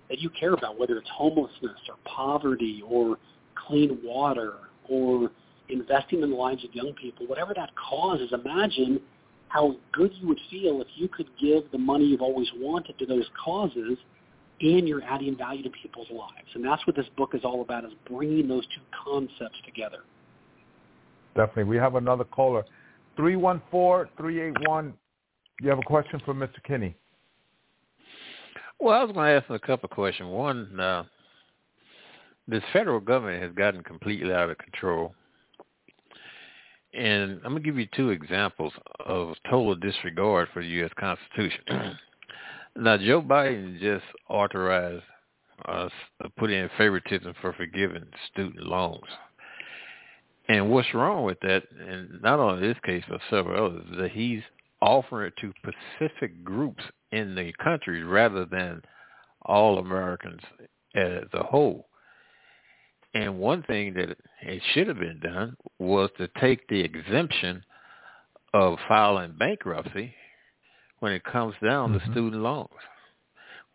Speaker 4: that you care about, whether it's homelessness or poverty or clean water or investing in the lives of young people, whatever that cause is, imagine how good you would feel if you could give the money you've always wanted to those causes and you're adding value to people's lives. And that's what this book is all about, is bringing those two concepts together.
Speaker 2: Definitely. We have another caller. 314-381. You have a question for Mr. Kinney?
Speaker 6: Well, I was going to ask a couple of questions. One, uh, this federal government has gotten completely out of control. And I'm going to give you two examples of total disregard for the U.S. Constitution. now, Joe Biden just authorized us to put in favoritism for forgiving student loans. And what's wrong with that, and not only this case but several others, that he's offering it to specific groups in the country rather than all Americans as a whole. And one thing that it should have been done was to take the exemption of filing bankruptcy when it comes down
Speaker 2: Mhm.
Speaker 6: to student loans,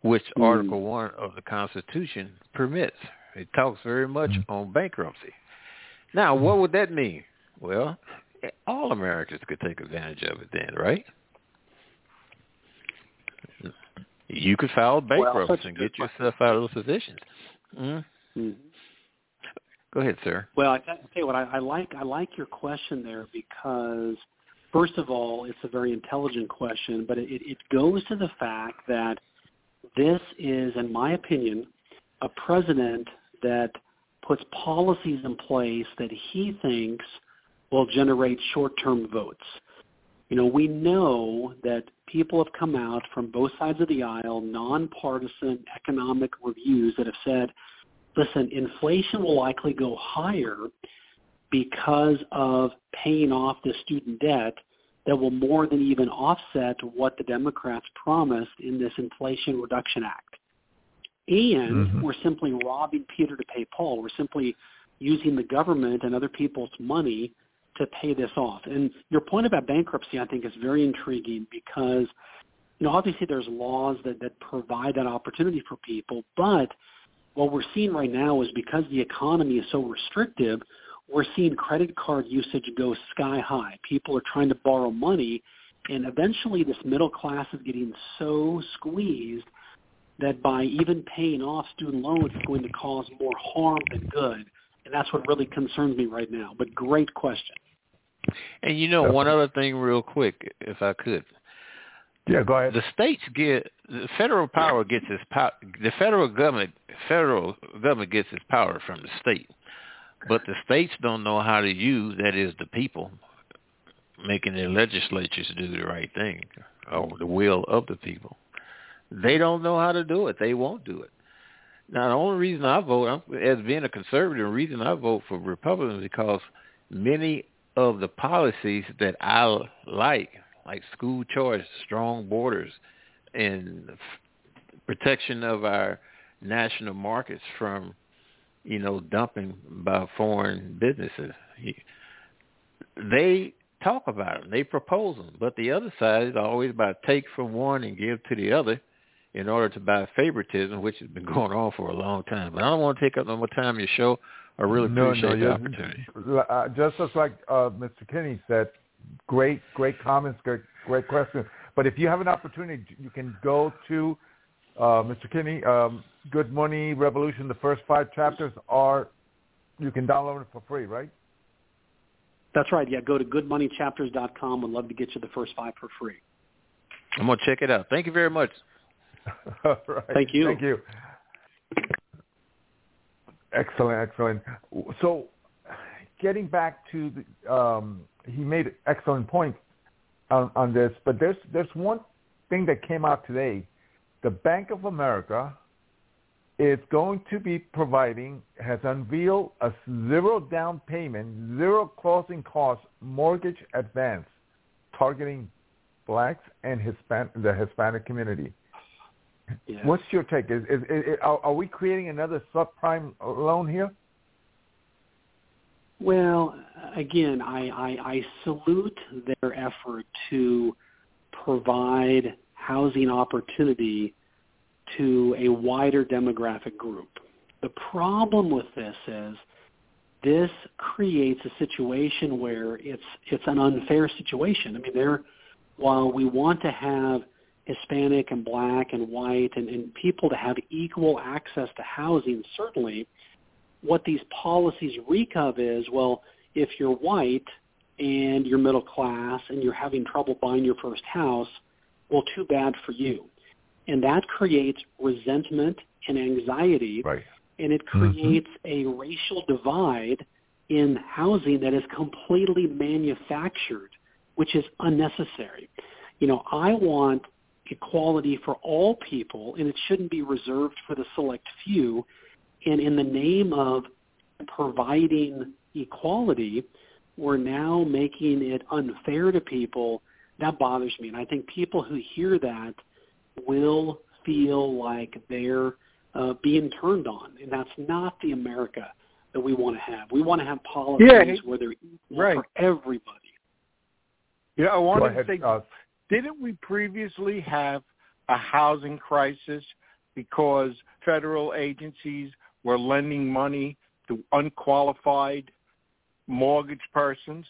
Speaker 6: which
Speaker 3: Mm.
Speaker 6: Article 1 of the Constitution permits. It talks very much
Speaker 2: Mhm.
Speaker 6: on bankruptcy. Now, what would that mean? Well, all Americans could take advantage of it then, right? You could file bankruptcy
Speaker 4: a
Speaker 6: and get yourself out of those positions. mm
Speaker 4: Mm-hmm.
Speaker 6: Go ahead, sir.
Speaker 4: Well, I tell you what, I, I like I like your question there because first of all, it's a very intelligent question, but it, it goes to the fact that this is, in my opinion, a president that puts policies in place that he thinks will generate short-term votes. You know, we know that people have come out from both sides of the aisle, nonpartisan economic reviews that have said, listen, inflation will likely go higher because of paying off the student debt that will more than even offset what the Democrats promised in this Inflation Reduction Act. And
Speaker 2: Mhm.
Speaker 4: we're simply robbing Peter to pay Paul. We're simply using the government and other people's money to pay this off. And your point about bankruptcy, I think, is very intriguing because, you know, obviously there's laws that, that provide that opportunity for people, but what we're seeing right now is because the economy is so restrictive, we're seeing credit card usage go sky high. People are trying to borrow money, and eventually this middle class is getting so squeezed that by even paying off student loans, it's going to cause more harm than good. And that's what really concerns me right now. But great question.
Speaker 6: And you know, one other thing real quick, if I could.
Speaker 2: Yeah, go ahead.
Speaker 6: The states get the federal power gets its power. The federal government federal government gets its power from the state, but the states don't know how to use that is the people making their legislatures do the right thing or the will of the people. They don't know how to do it. They won't do it. Now, the only reason I vote, I'm, as being a conservative, the reason I vote for Republicans because many of the policies that I like, like school choice, strong borders, and protection of our national markets from, you know, dumping by foreign businesses. They talk about them, they propose them, but the other side is always about take from one and give to the other in order to buy favoritism, which has been going on for a long time. But I don't want to take up no more time in your show. I really appreciate
Speaker 2: no,
Speaker 6: the opportunity.
Speaker 2: Uh, just as like uh, Mr. Kinney said, great, great comments, great, great question. But if you have an opportunity, you can go to uh, Mr. Kinney, um, Good Money Revolution. The first five chapters are you can download it for free, right?
Speaker 4: That's right. Yeah, go to goodmoneychapters.com. We'd love to get you the first five for free.
Speaker 6: I'm gonna check it out. Thank you very much.
Speaker 2: All right.
Speaker 4: Thank you.
Speaker 2: Thank you. Excellent, excellent. So, getting back to the, um, he made excellent points on, on this, but there's there's one thing that came out today. The Bank of America is going to be providing has unveiled a zero down payment, zero closing cost mortgage advance targeting blacks and Hispan- the Hispanic community. What's your take? Is, is, is are, are we creating another subprime loan here?
Speaker 4: Well, again, I, I, I salute their effort to provide housing opportunity to a wider demographic group. The problem with this is this creates a situation where it's it's an unfair situation. I mean, there while we want to have Hispanic and black and white and, and people to have equal access to housing, certainly what these policies reek of is, well, if you're white and you're middle class and you're having trouble buying your first house, well, too bad for you. And that creates resentment and anxiety.
Speaker 2: Right.
Speaker 4: And it creates mm-hmm. a racial divide in housing that is completely manufactured, which is unnecessary. You know, I want equality for all people, and it shouldn't be reserved for the select few. And in the name of providing equality, we're now making it unfair to people. That bothers me. And I think people who hear that will feel like they're uh, being turned on. And that's not the America that we want to have. We want to have policies
Speaker 3: yeah,
Speaker 4: where they're equal
Speaker 3: right.
Speaker 4: for everybody.
Speaker 3: Yeah, I wanted
Speaker 2: to
Speaker 3: say,
Speaker 2: uh,
Speaker 3: didn't we previously have a housing crisis because federal agencies were lending money to unqualified mortgage persons?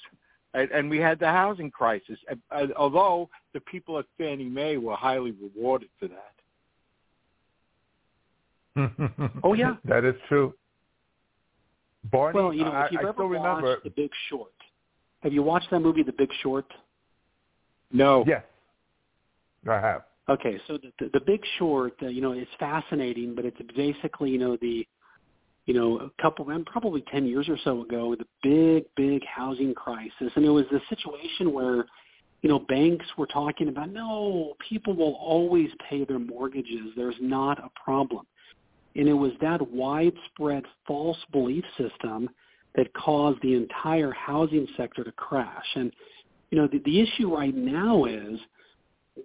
Speaker 3: And, and we had the housing crisis, although the people at Fannie Mae were highly rewarded for that.
Speaker 4: oh yeah,
Speaker 2: that is true. Barney,
Speaker 4: well, you know, if you've
Speaker 2: I,
Speaker 4: ever watched
Speaker 2: remember...
Speaker 4: The Big Short, have you watched that movie, The Big Short?
Speaker 3: No.
Speaker 2: Yes, I have.
Speaker 4: Okay, so the, the, the Big Short, uh, you know, is fascinating, but it's basically, you know, the, you know, a couple, probably ten years or so ago, the big, big housing crisis, and it was the situation where, you know, banks were talking about, no, people will always pay their mortgages. There's not a problem, and it was that widespread false belief system that caused the entire housing sector to crash. And you know, the, the issue right now is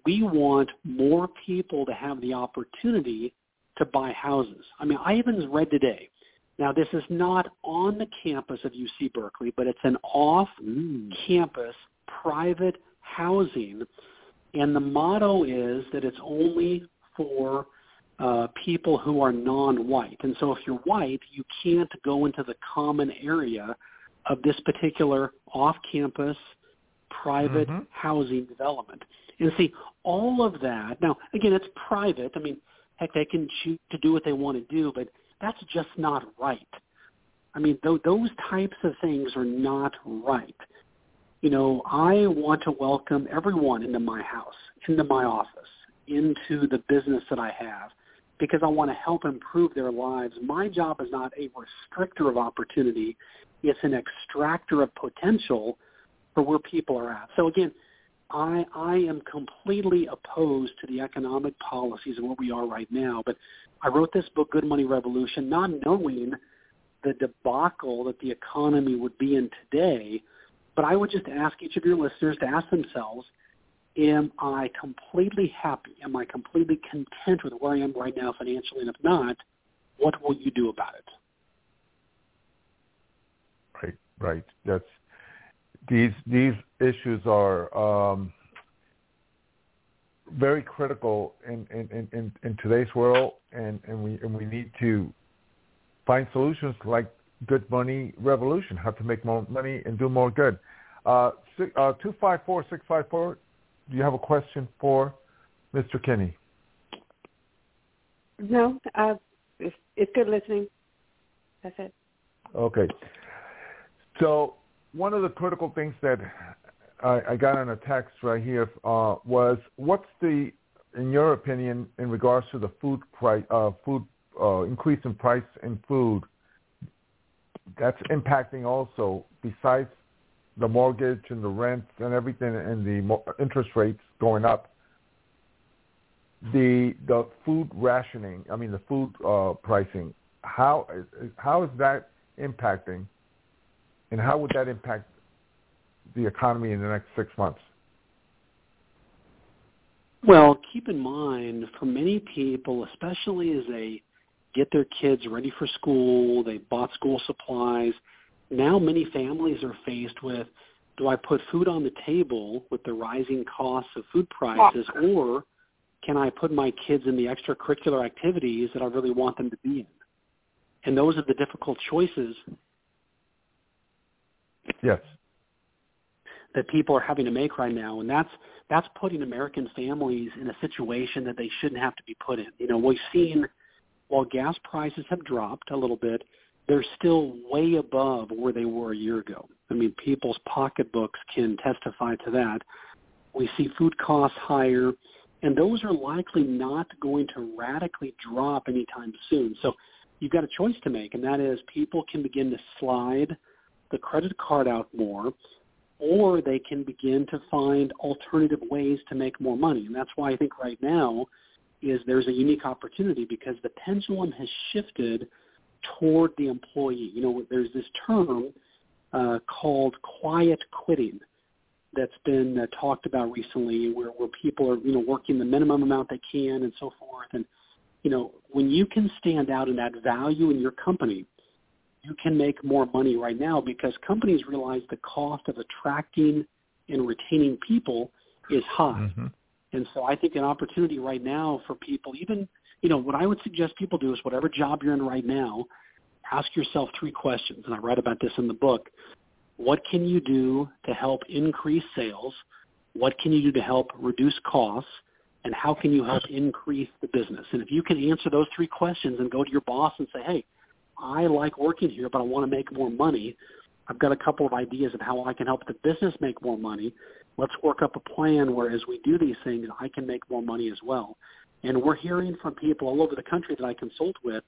Speaker 4: we want more people to have the opportunity to buy houses. I mean, I even read today. Now, this is not on the campus of UC Berkeley, but it's an off-campus private housing, and the motto is that it's only for uh, people who are non-white. And so if you're white, you can't go into the common area of this particular off-campus private
Speaker 2: mm-hmm.
Speaker 4: housing development. And see, all of that, now, again, it's private. I mean, heck, they can choose to do what they want to do, but that's just not right. I mean, th- those types of things are not right. You know, I want to welcome everyone into my house, into my office, into the business that I have, because I want to help improve their lives. My job is not a restrictor of opportunity. It's an extractor of potential for where people are at. So again, I, I am completely opposed to the economic policies of where we are right now. But I wrote this book, Good Money Revolution, not knowing the debacle that the economy would be in today. But I would just ask each of your listeners to ask themselves, am I completely happy? Am I completely content with where I am right now financially? And if not, what will you do about it?
Speaker 2: Right, right. That's these these issues are um, very critical in, in, in, in today's world, and, and we and we need to find solutions like good money revolution, how to make more money and do more good. Uh, uh, 254 do you have a question for Mr. Kinney?
Speaker 5: No, uh, it's, it's good listening. That's it.
Speaker 2: Okay. So one of the critical things that I, I got on a text right here uh, was what's the, in your opinion, in regards to the food price, uh, food uh, increase in price in food, that's impacting also besides the mortgage and the rents and everything and the interest rates going up. The the food rationing, I mean the food uh, pricing, how how is that impacting, and how would that impact the economy in the next six months?
Speaker 4: Well, keep in mind, for many people, especially as they get their kids ready for school, they bought school supplies, now many families are faced with, do I put food on the table with the rising costs of food prices, or can I put my kids in the extracurricular activities that I really want them to be in? And those are the difficult choices.
Speaker 2: Yes.
Speaker 4: That people are having to make right now, and that's that's putting American families in a situation that they shouldn't have to be put in. You know, we've seen while gas prices have dropped a little bit, they're still way above where they were a year ago. I mean, people's pocketbooks can testify to that. We see food costs higher, and those are likely not going to radically drop anytime soon. So you've got a choice to make, and that is people can begin to slide the credit card out more, or they can begin to find alternative ways to make more money. And that's why I think right now is there's a unique opportunity because the pendulum has shifted – toward the employee. You know, there's this term uh, called quiet quitting that's been uh, talked about recently, where where people are you know working the minimum amount they can and so forth. And you know, when you can stand out and add value in your company, you can make more money right now because companies realize the cost of attracting and retaining people is high. Mm-hmm. And so I think an opportunity right now for people, even you know, what I would suggest people do is whatever job you're in right now, ask yourself three questions. And I write about this in the book. What can you do to help increase sales? What can you do to help reduce costs? And how can you help increase the business? And if you can answer those three questions and go to your boss and say, hey, I like working here, but I want to make more money. I've got a couple of ideas of how I can help the business make more money. Let's work up a plan where as we do these things, I can make more money as well. And we're hearing from people all over the country that I consult with,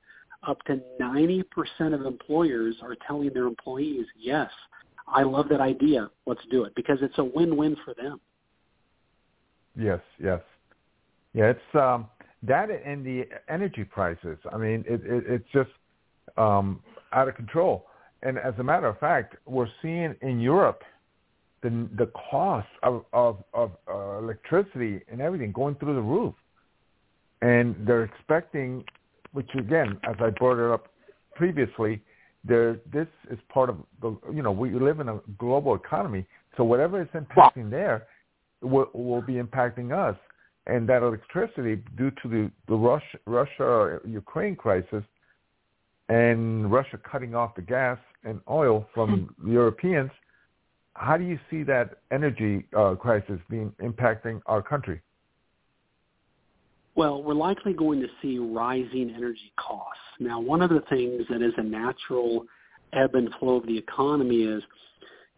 Speaker 4: up to 90% of employers are telling their employees, yes, I love that idea. Let's do it because it's a win-win for them.
Speaker 2: Yes, yes. Yeah, it's um, that and the energy prices. I mean, it, it, it's just um, out of control. And as a matter of fact, we're seeing in Europe the the cost of of, of uh, electricity and everything going through the roof and they're expecting, which again, as I brought it up previously, there this is part of the you know we live in a global economy, so whatever is impacting there will will be impacting us, and that electricity due to the the Russia Russia Ukraine crisis, and Russia cutting off the gas and oil from the Europeans. How do you see that energy uh, crisis being impacting our country?
Speaker 4: Well, we're likely going to see rising energy costs. Now, one of the things that is a natural ebb and flow of the economy is,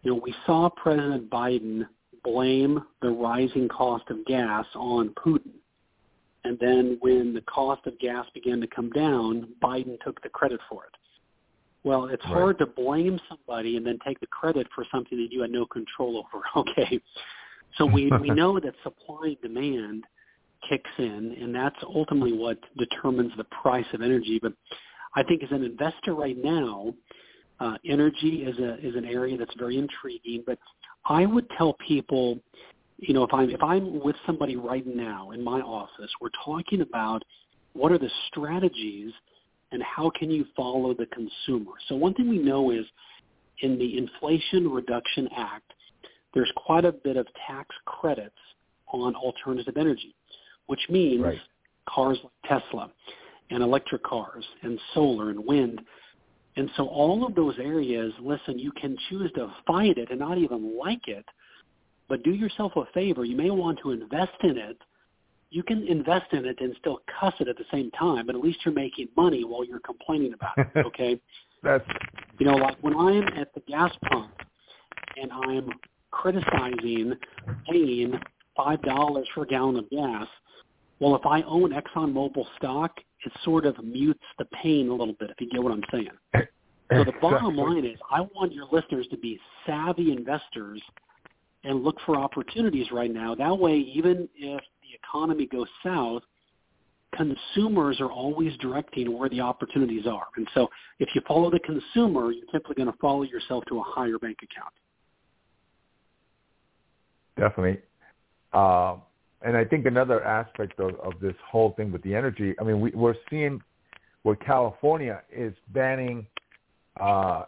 Speaker 4: you know, we saw President Biden blame the rising cost of gas on Putin. And then when the cost of gas began to come down, Biden took the credit for it. Well, it's right. hard to blame somebody and then take the credit for something that you had no control over. Okay. So we, we know that supply and demand – kicks in, and that's ultimately what determines the price of energy. But I think as an investor right now, uh, energy is a is an area that's very intriguing. But I would tell people you know, if I'm if I'm with somebody right now in my office, we're talking about what are the strategies and how can you follow the consumer. So one thing we know is in the Inflation Reduction Act, there's quite a bit of tax credits on alternative energy, which means
Speaker 2: Right.
Speaker 4: cars like Tesla and electric cars and solar and wind. And so all of those areas, listen, you can choose to fight it and not even like it, but do yourself a favor. You may want to invest in it. You can invest in it and still cuss it at the same time, but at least you're making money while you're complaining about it, okay?
Speaker 2: That's
Speaker 4: You know, like when I'm at the gas pump and I'm criticizing paying five dollars for a gallon of gas, well, if I own ExxonMobil stock, it sort of mutes the pain a little bit. If you get what I'm saying. So the bottom line is, I want your listeners to be savvy investors and look for opportunities right now. That way, even if the economy goes south, consumers are always directing where the opportunities are. And so if you follow the consumer, you're typically going to follow yourself to a higher bank account.
Speaker 2: Definitely. Um, and I think another aspect of, of this whole thing with the energy, I mean, we, we're seeing where California is banning, uh,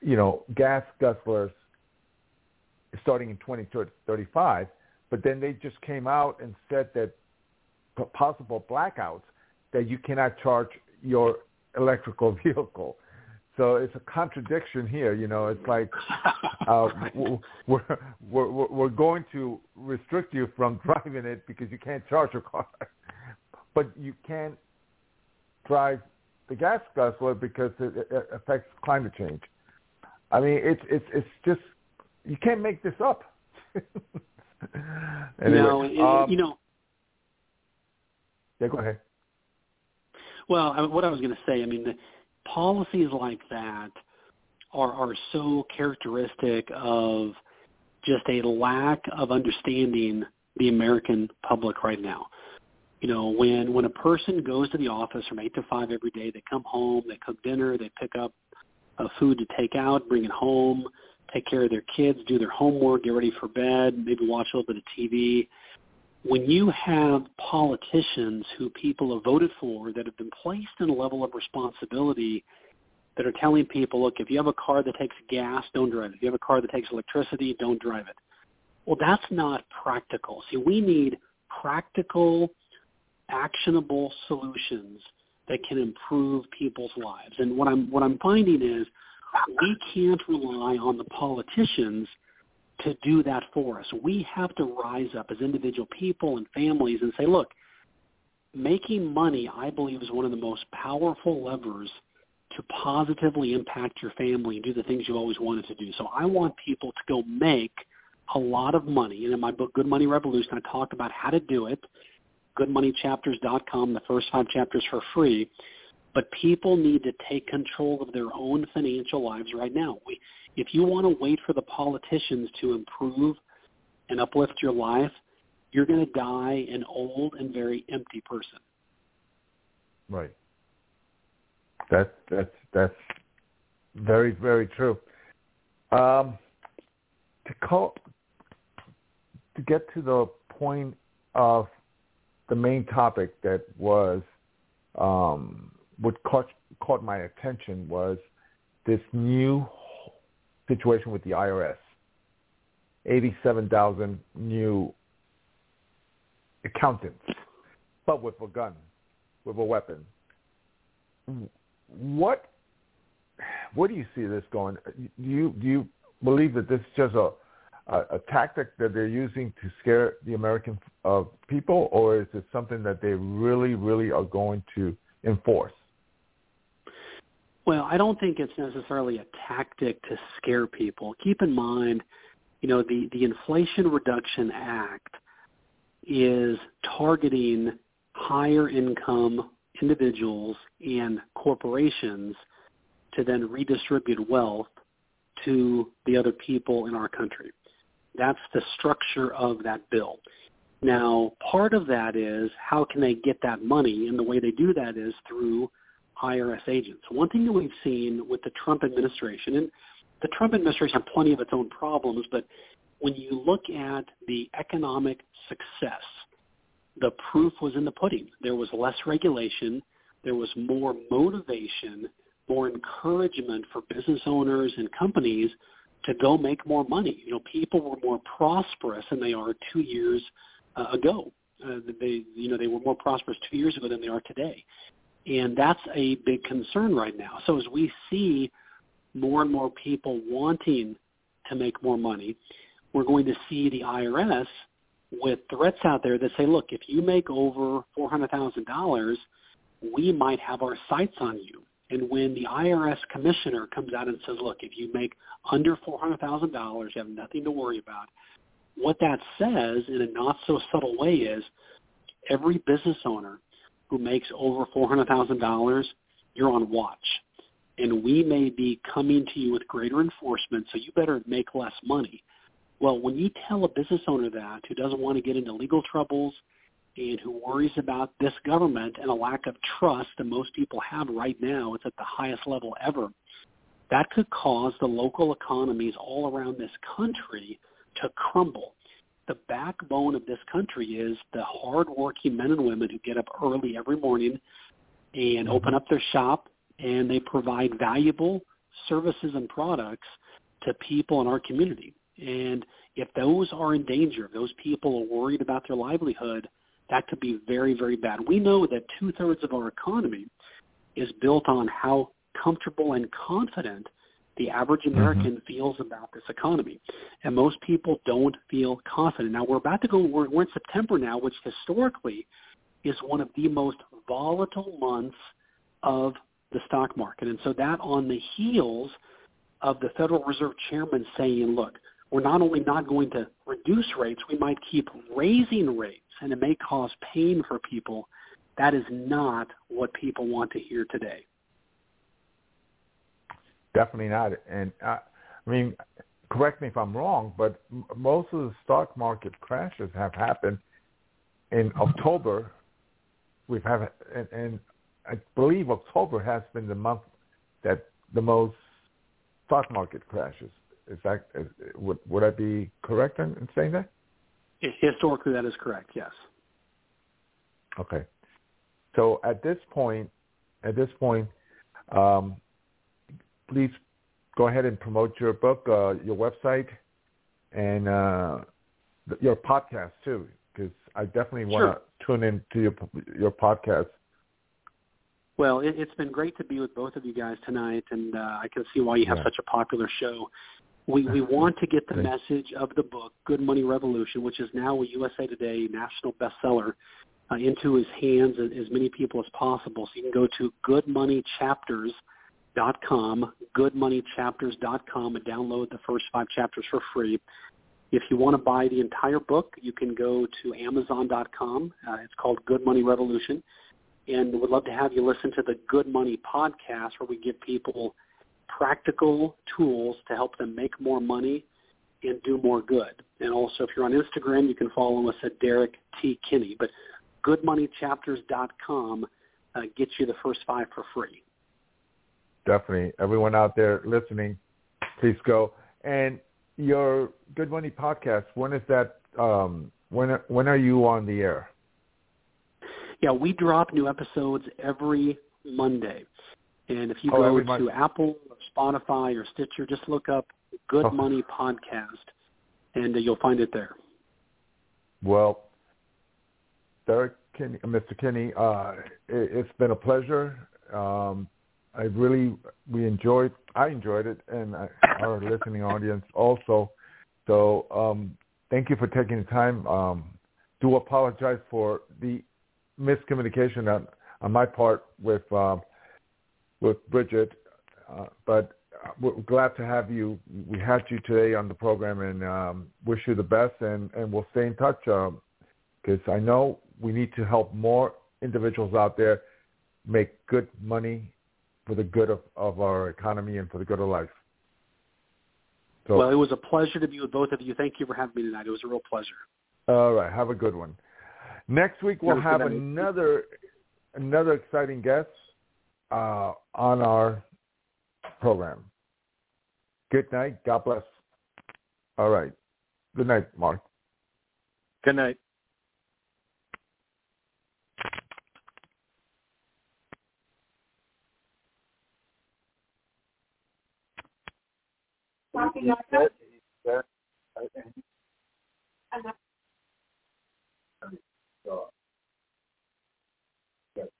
Speaker 2: you know, gas guzzlers starting in 2035, but then they just came out and said that possible blackouts that you cannot charge your electrical vehicle. So it's a contradiction here. You know, it's like uh, we're, we're we're going to restrict you from driving it because you can't charge your car, but you can't drive the gas guzzler because it, it affects climate change. I mean, it's it's it's just you can't make this up. anyway,
Speaker 4: no, and-
Speaker 2: um,
Speaker 4: you know,
Speaker 2: yeah, go ahead.
Speaker 4: Well, I, what I was going to say, I mean, the policies like that are are so characteristic of just a lack of understanding the American public right now. You know, when when a person goes to the office from eight to five every day, they come home, they cook dinner, they pick up uh, food to take out, bring it home, take care of their kids, do their homework, get ready for bed, maybe watch a little bit of TV when you have politicians who people have voted for that have been placed in a level of responsibility that are telling people, look, if you have a car that takes gas, don't drive it. If you have a car that takes electricity, don't drive it. Well, that's not practical. See, we need practical, actionable solutions that can improve people's lives. And what I'm what I'm finding is we can't rely on the politicians to do that for us. We have to rise up as individual people and families and say, look, making money, I believe, is one of the most powerful levers to positively impact your family and do the things you always wanted to do. So I want people to go make a lot of money. And in my book, Good Money Revolution, I talk about how to do it. GoodMoneyChapters.com, the first five chapters for free. But people need to take control of their own financial lives right now. We, if you want to wait for the politicians to improve and uplift your life, you're going to die an old and very empty person.
Speaker 2: Right. That's that's that's very very true. Um, to call to get to the point of the main topic that was um, what caught caught my attention was this new situation with the IRS. Eighty-seven thousand new accountants, but with a gun, with a weapon. What what do you see this going? Do you do you believe that this is just a a, a tactic that they're using to scare the American uh, people, or is it something that they really really are going to enforce?
Speaker 4: Well, I don't think it's necessarily a tactic to scare people. Keep in mind, you know, the, the Inflation Reduction Act is targeting higher income individuals and corporations to then redistribute wealth to the other people in our country. That's the structure of that bill. Now, part of that is how can they get that money? And the way they do that is through IRS agents. One thing that we've seen with the Trump administration, and the Trump administration had plenty of its own problems, but when you look at the economic success, the proof was in the pudding. There was less regulation. There was more motivation, more encouragement for business owners and companies to go make more money. You know, people were more prosperous than they are two years uh, ago. Uh, they, you know, they were more prosperous two years ago than they are today, and that's a big concern right now. So as we see more and more people wanting to make more money, we're going to see the IRS with threats out there that say, look, if you make over $400,000, we might have our sights on you. And when the IRS commissioner comes out and says, look, if you make under $400,000, you have nothing to worry about, what that says in a not so subtle way is every business owner who makes over $400,000, you're on watch. And we may be coming to you with greater enforcement, so you better make less money. Well, when you tell a business owner that who doesn't want to get into legal troubles and who worries about this government and a lack of trust that most people have right now, it's at the highest level ever, that could cause the local economies all around this country to crumble. The backbone of this country is the hardworking men and women who get up early every morning and
Speaker 2: Mm-hmm.
Speaker 4: open up their shop and they provide valuable services and products to people in our community. And if those are in danger, if those people are worried about their livelihood, that could be very, very bad. We know that two-thirds of our economy is built on how comfortable and confident the average mm-hmm. American feels about this economy. And most people don't feel confident. Now we're about to go, we're, we're in September now, which historically is one of the most volatile months of the stock market. And so that on the heels of the Federal Reserve Chairman saying, look, we're not only not going to reduce rates, we might keep raising rates, and it may cause pain for people. That is not what people want to hear today.
Speaker 2: Definitely not. And uh, I mean, correct me if I'm wrong, but m- most of the stock market crashes have happened in October. We've had, and, and I believe October has been the month that the most stock market crashes. Is that is, would would I be correct in, in saying that?
Speaker 4: Historically, that is correct. Yes.
Speaker 2: Okay. So at this point, at this point, um, please go ahead and promote your book, uh, your website, and uh, th- your podcast too, because I definitely want to tune in to your your podcast.
Speaker 4: Well, it, it's been great to be with both of you guys tonight, and uh, I can see why you have
Speaker 2: Yeah.
Speaker 4: such a popular show. We we want to get the message of the book, Good Money Revolution, which is now a USA Today national bestseller, uh, into his hands as, as many people as possible. So you can go to goodmoneychapters.com, goodmoneychapters.com, and download the first five chapters for free. If you want to buy the entire book, you can go to Amazon.com. Uh, it's called Good Money Revolution and would love to have you listen to the Good Money podcast where we give people practical tools to help them make more money and do more good. And also, if you're on Instagram, you can follow us at Derrick T. Kinney. But goodmoneychapters.com uh, gets you the first five for free.
Speaker 2: Definitely, everyone out there listening, please go. And your Good Money podcast, when is that? Um, when when are you on the air?
Speaker 4: Yeah, we drop new episodes every Monday. And if you
Speaker 2: Oh,
Speaker 4: go to Apple or Spotify or Stitcher, just look up Good
Speaker 2: Oh.
Speaker 4: Money Podcast, and uh, you'll find it there.
Speaker 2: Well, Derrick Kinney, uh, Mr. Kinney, uh, it, it's been a pleasure. Um, I really we enjoyed. I enjoyed it, and I, our listening audience also. So um, thank you for taking the time. Um, do apologize for the miscommunication on, on my part with um, with Bridget, uh, but we're glad to have you. We had you today on the program, and um, wish you the best. And, and we'll stay in touch because I know we need to help more individuals out there make good money for the good of, of our economy and for the good of life. So,
Speaker 4: Well, it was a pleasure to be with both of you. Thank you for having me tonight. It was a real pleasure.
Speaker 2: all right, have a good one. Next week we'll
Speaker 4: Have a
Speaker 2: have
Speaker 4: good night.
Speaker 2: another another exciting guest uh, on our program. Good night. God bless. All right. Good night, Mark.
Speaker 3: Good night.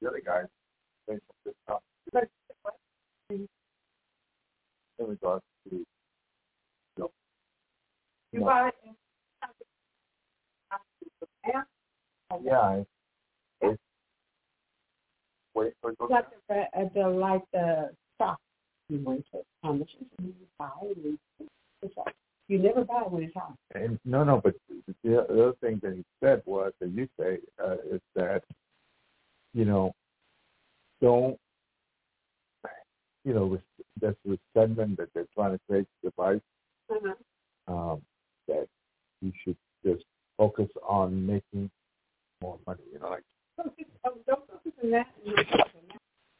Speaker 2: The other guy in regards to you know,
Speaker 5: You got it.
Speaker 2: yeah, wait for
Speaker 5: You got the, uh, the like the stock you went to much is you buy and it's like you never buy when it's hot.
Speaker 2: And no, no, but the, the other thing that he said was that you say uh, is that you know don't you know this resentment that they're trying to create device
Speaker 5: Uh-huh.
Speaker 2: um, that you should just focus on making more money. You know, like
Speaker 5: Focus, oh, don't focus on that.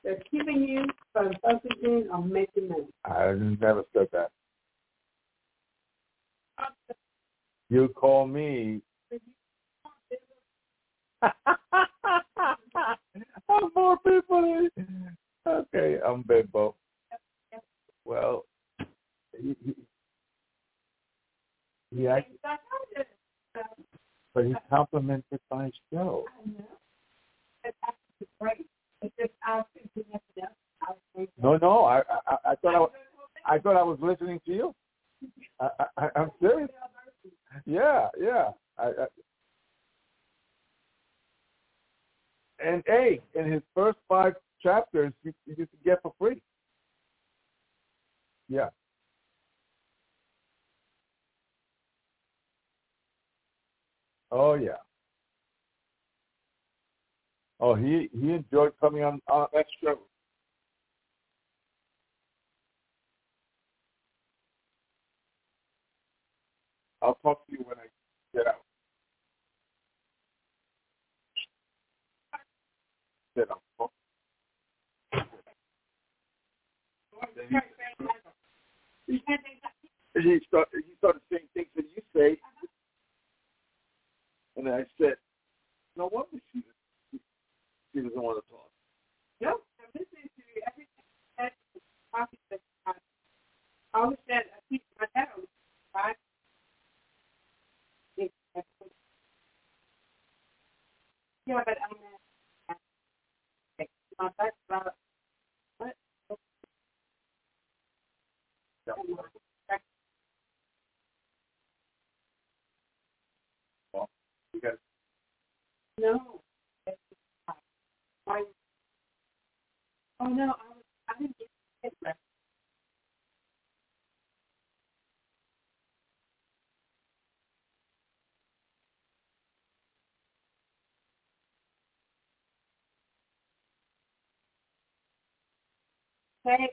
Speaker 5: And don't focus on that. They're keeping you from focusing on making money.
Speaker 2: I never said that. You call me. I'm more people. Okay, I'm Bimbo. Well, actually, but he complimented my show.
Speaker 5: I know.
Speaker 2: No, no, I, I, I thought I, was, I thought I was listening to you. I, I, I'm serious. Yeah, yeah. I, I, and A, in his first five chapters, you, you can get for free. Yeah. Oh yeah. Oh, he he enjoyed coming on on that show. I'll talk to you when I get out. I'll talk. He, he started he started saying things that you say, and I said, "No wonder she she doesn't want to talk."
Speaker 5: No, I'm listening to you. Everything is talking to I always said I keep my head on? Yeah, but I'm uh, my back about what?
Speaker 2: Well, you got
Speaker 5: No. Why? Oh Oh, no, I was I didn't get it. right.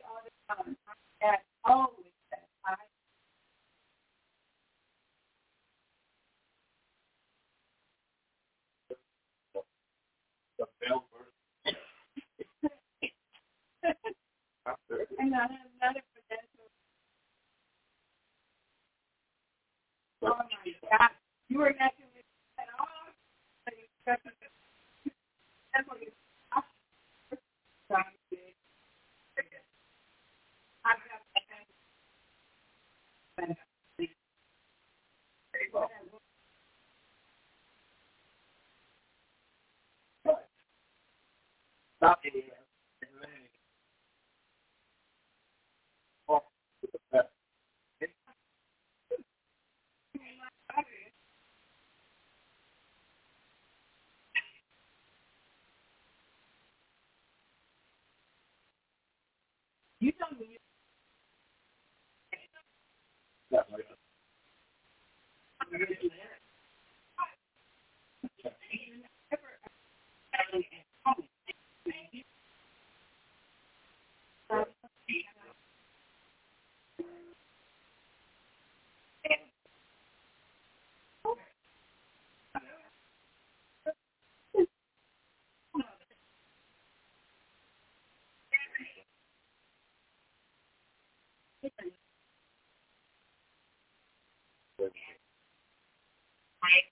Speaker 5: Thank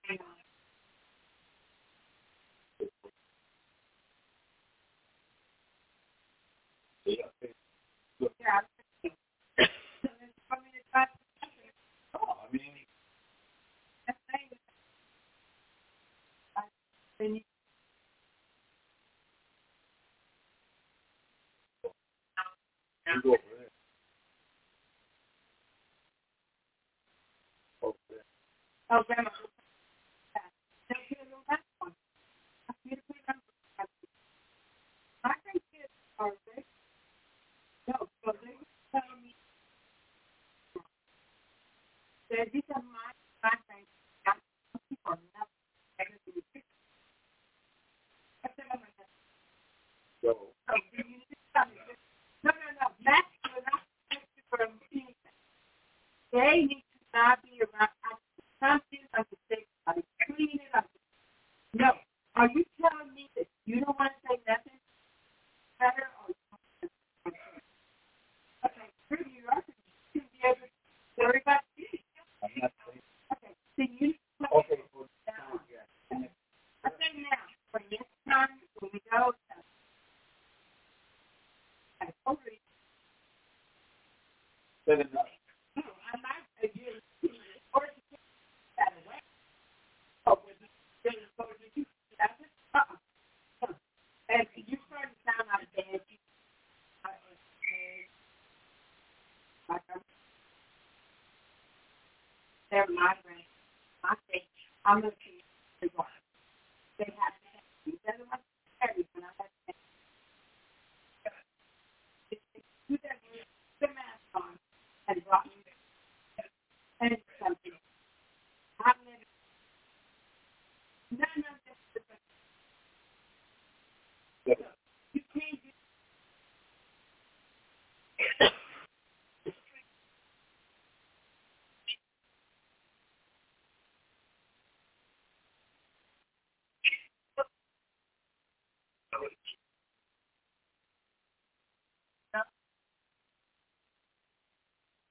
Speaker 5: you. Alabama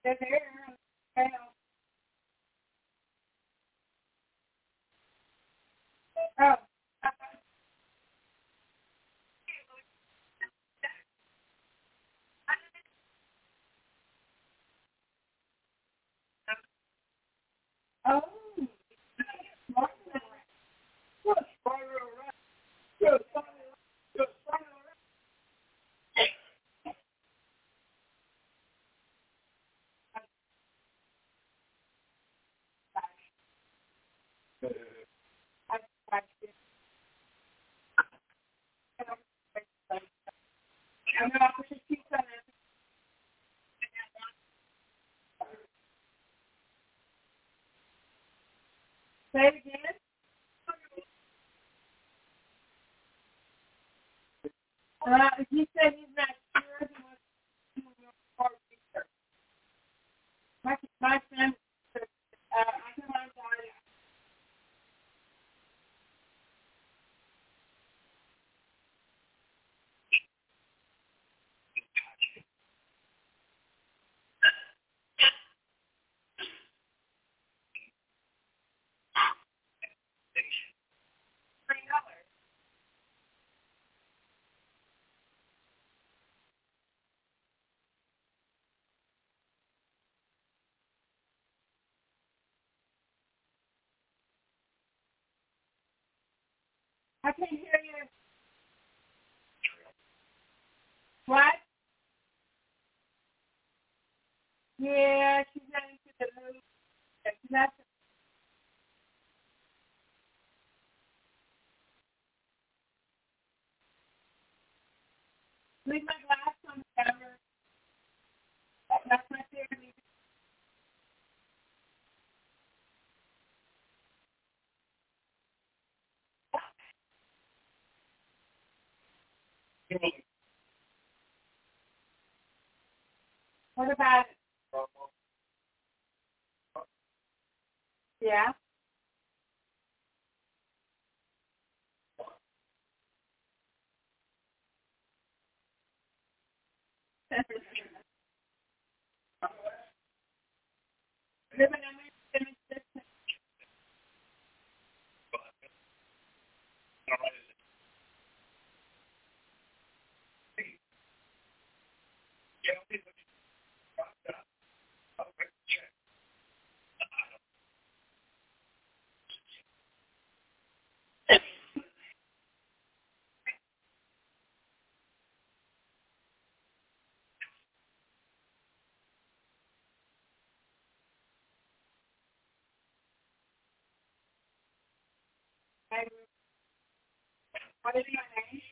Speaker 3: Then
Speaker 5: there I can't hear you. What? Yeah, she's not into the movie. She's not Leave my What about? Yeah. What is your name?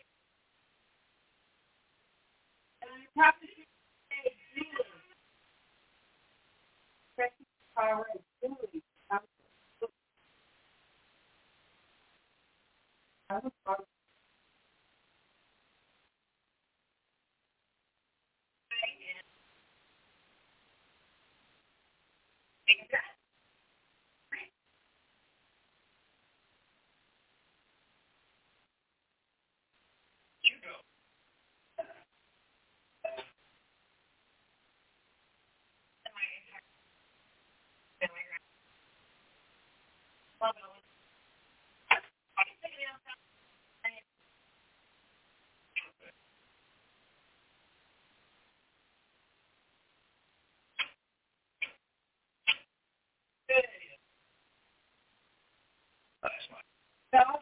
Speaker 5: Prophecy is you. Already. That's my.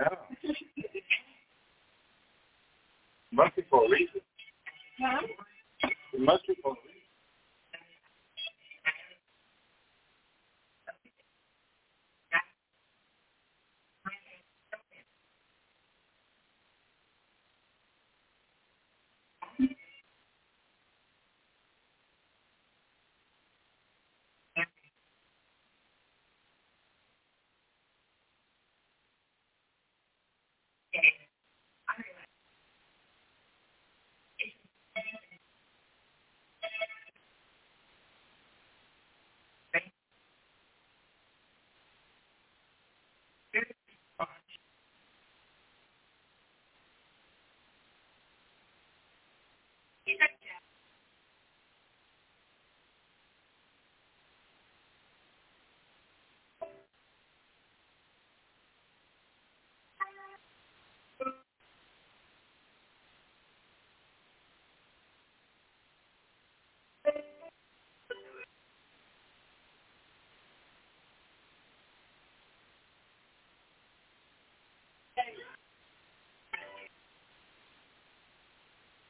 Speaker 5: Yeah.
Speaker 3: Must be for a reason.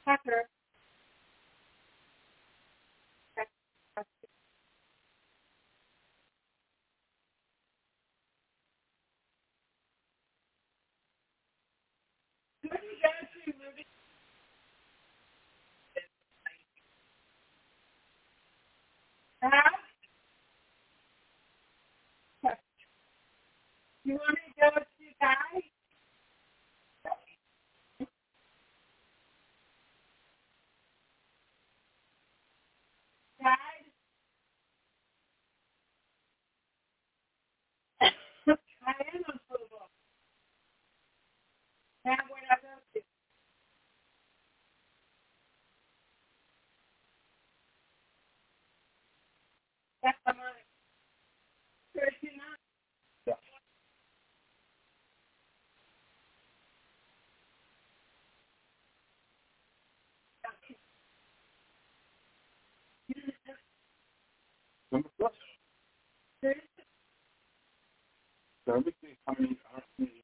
Speaker 5: Tucker.
Speaker 3: Number plus.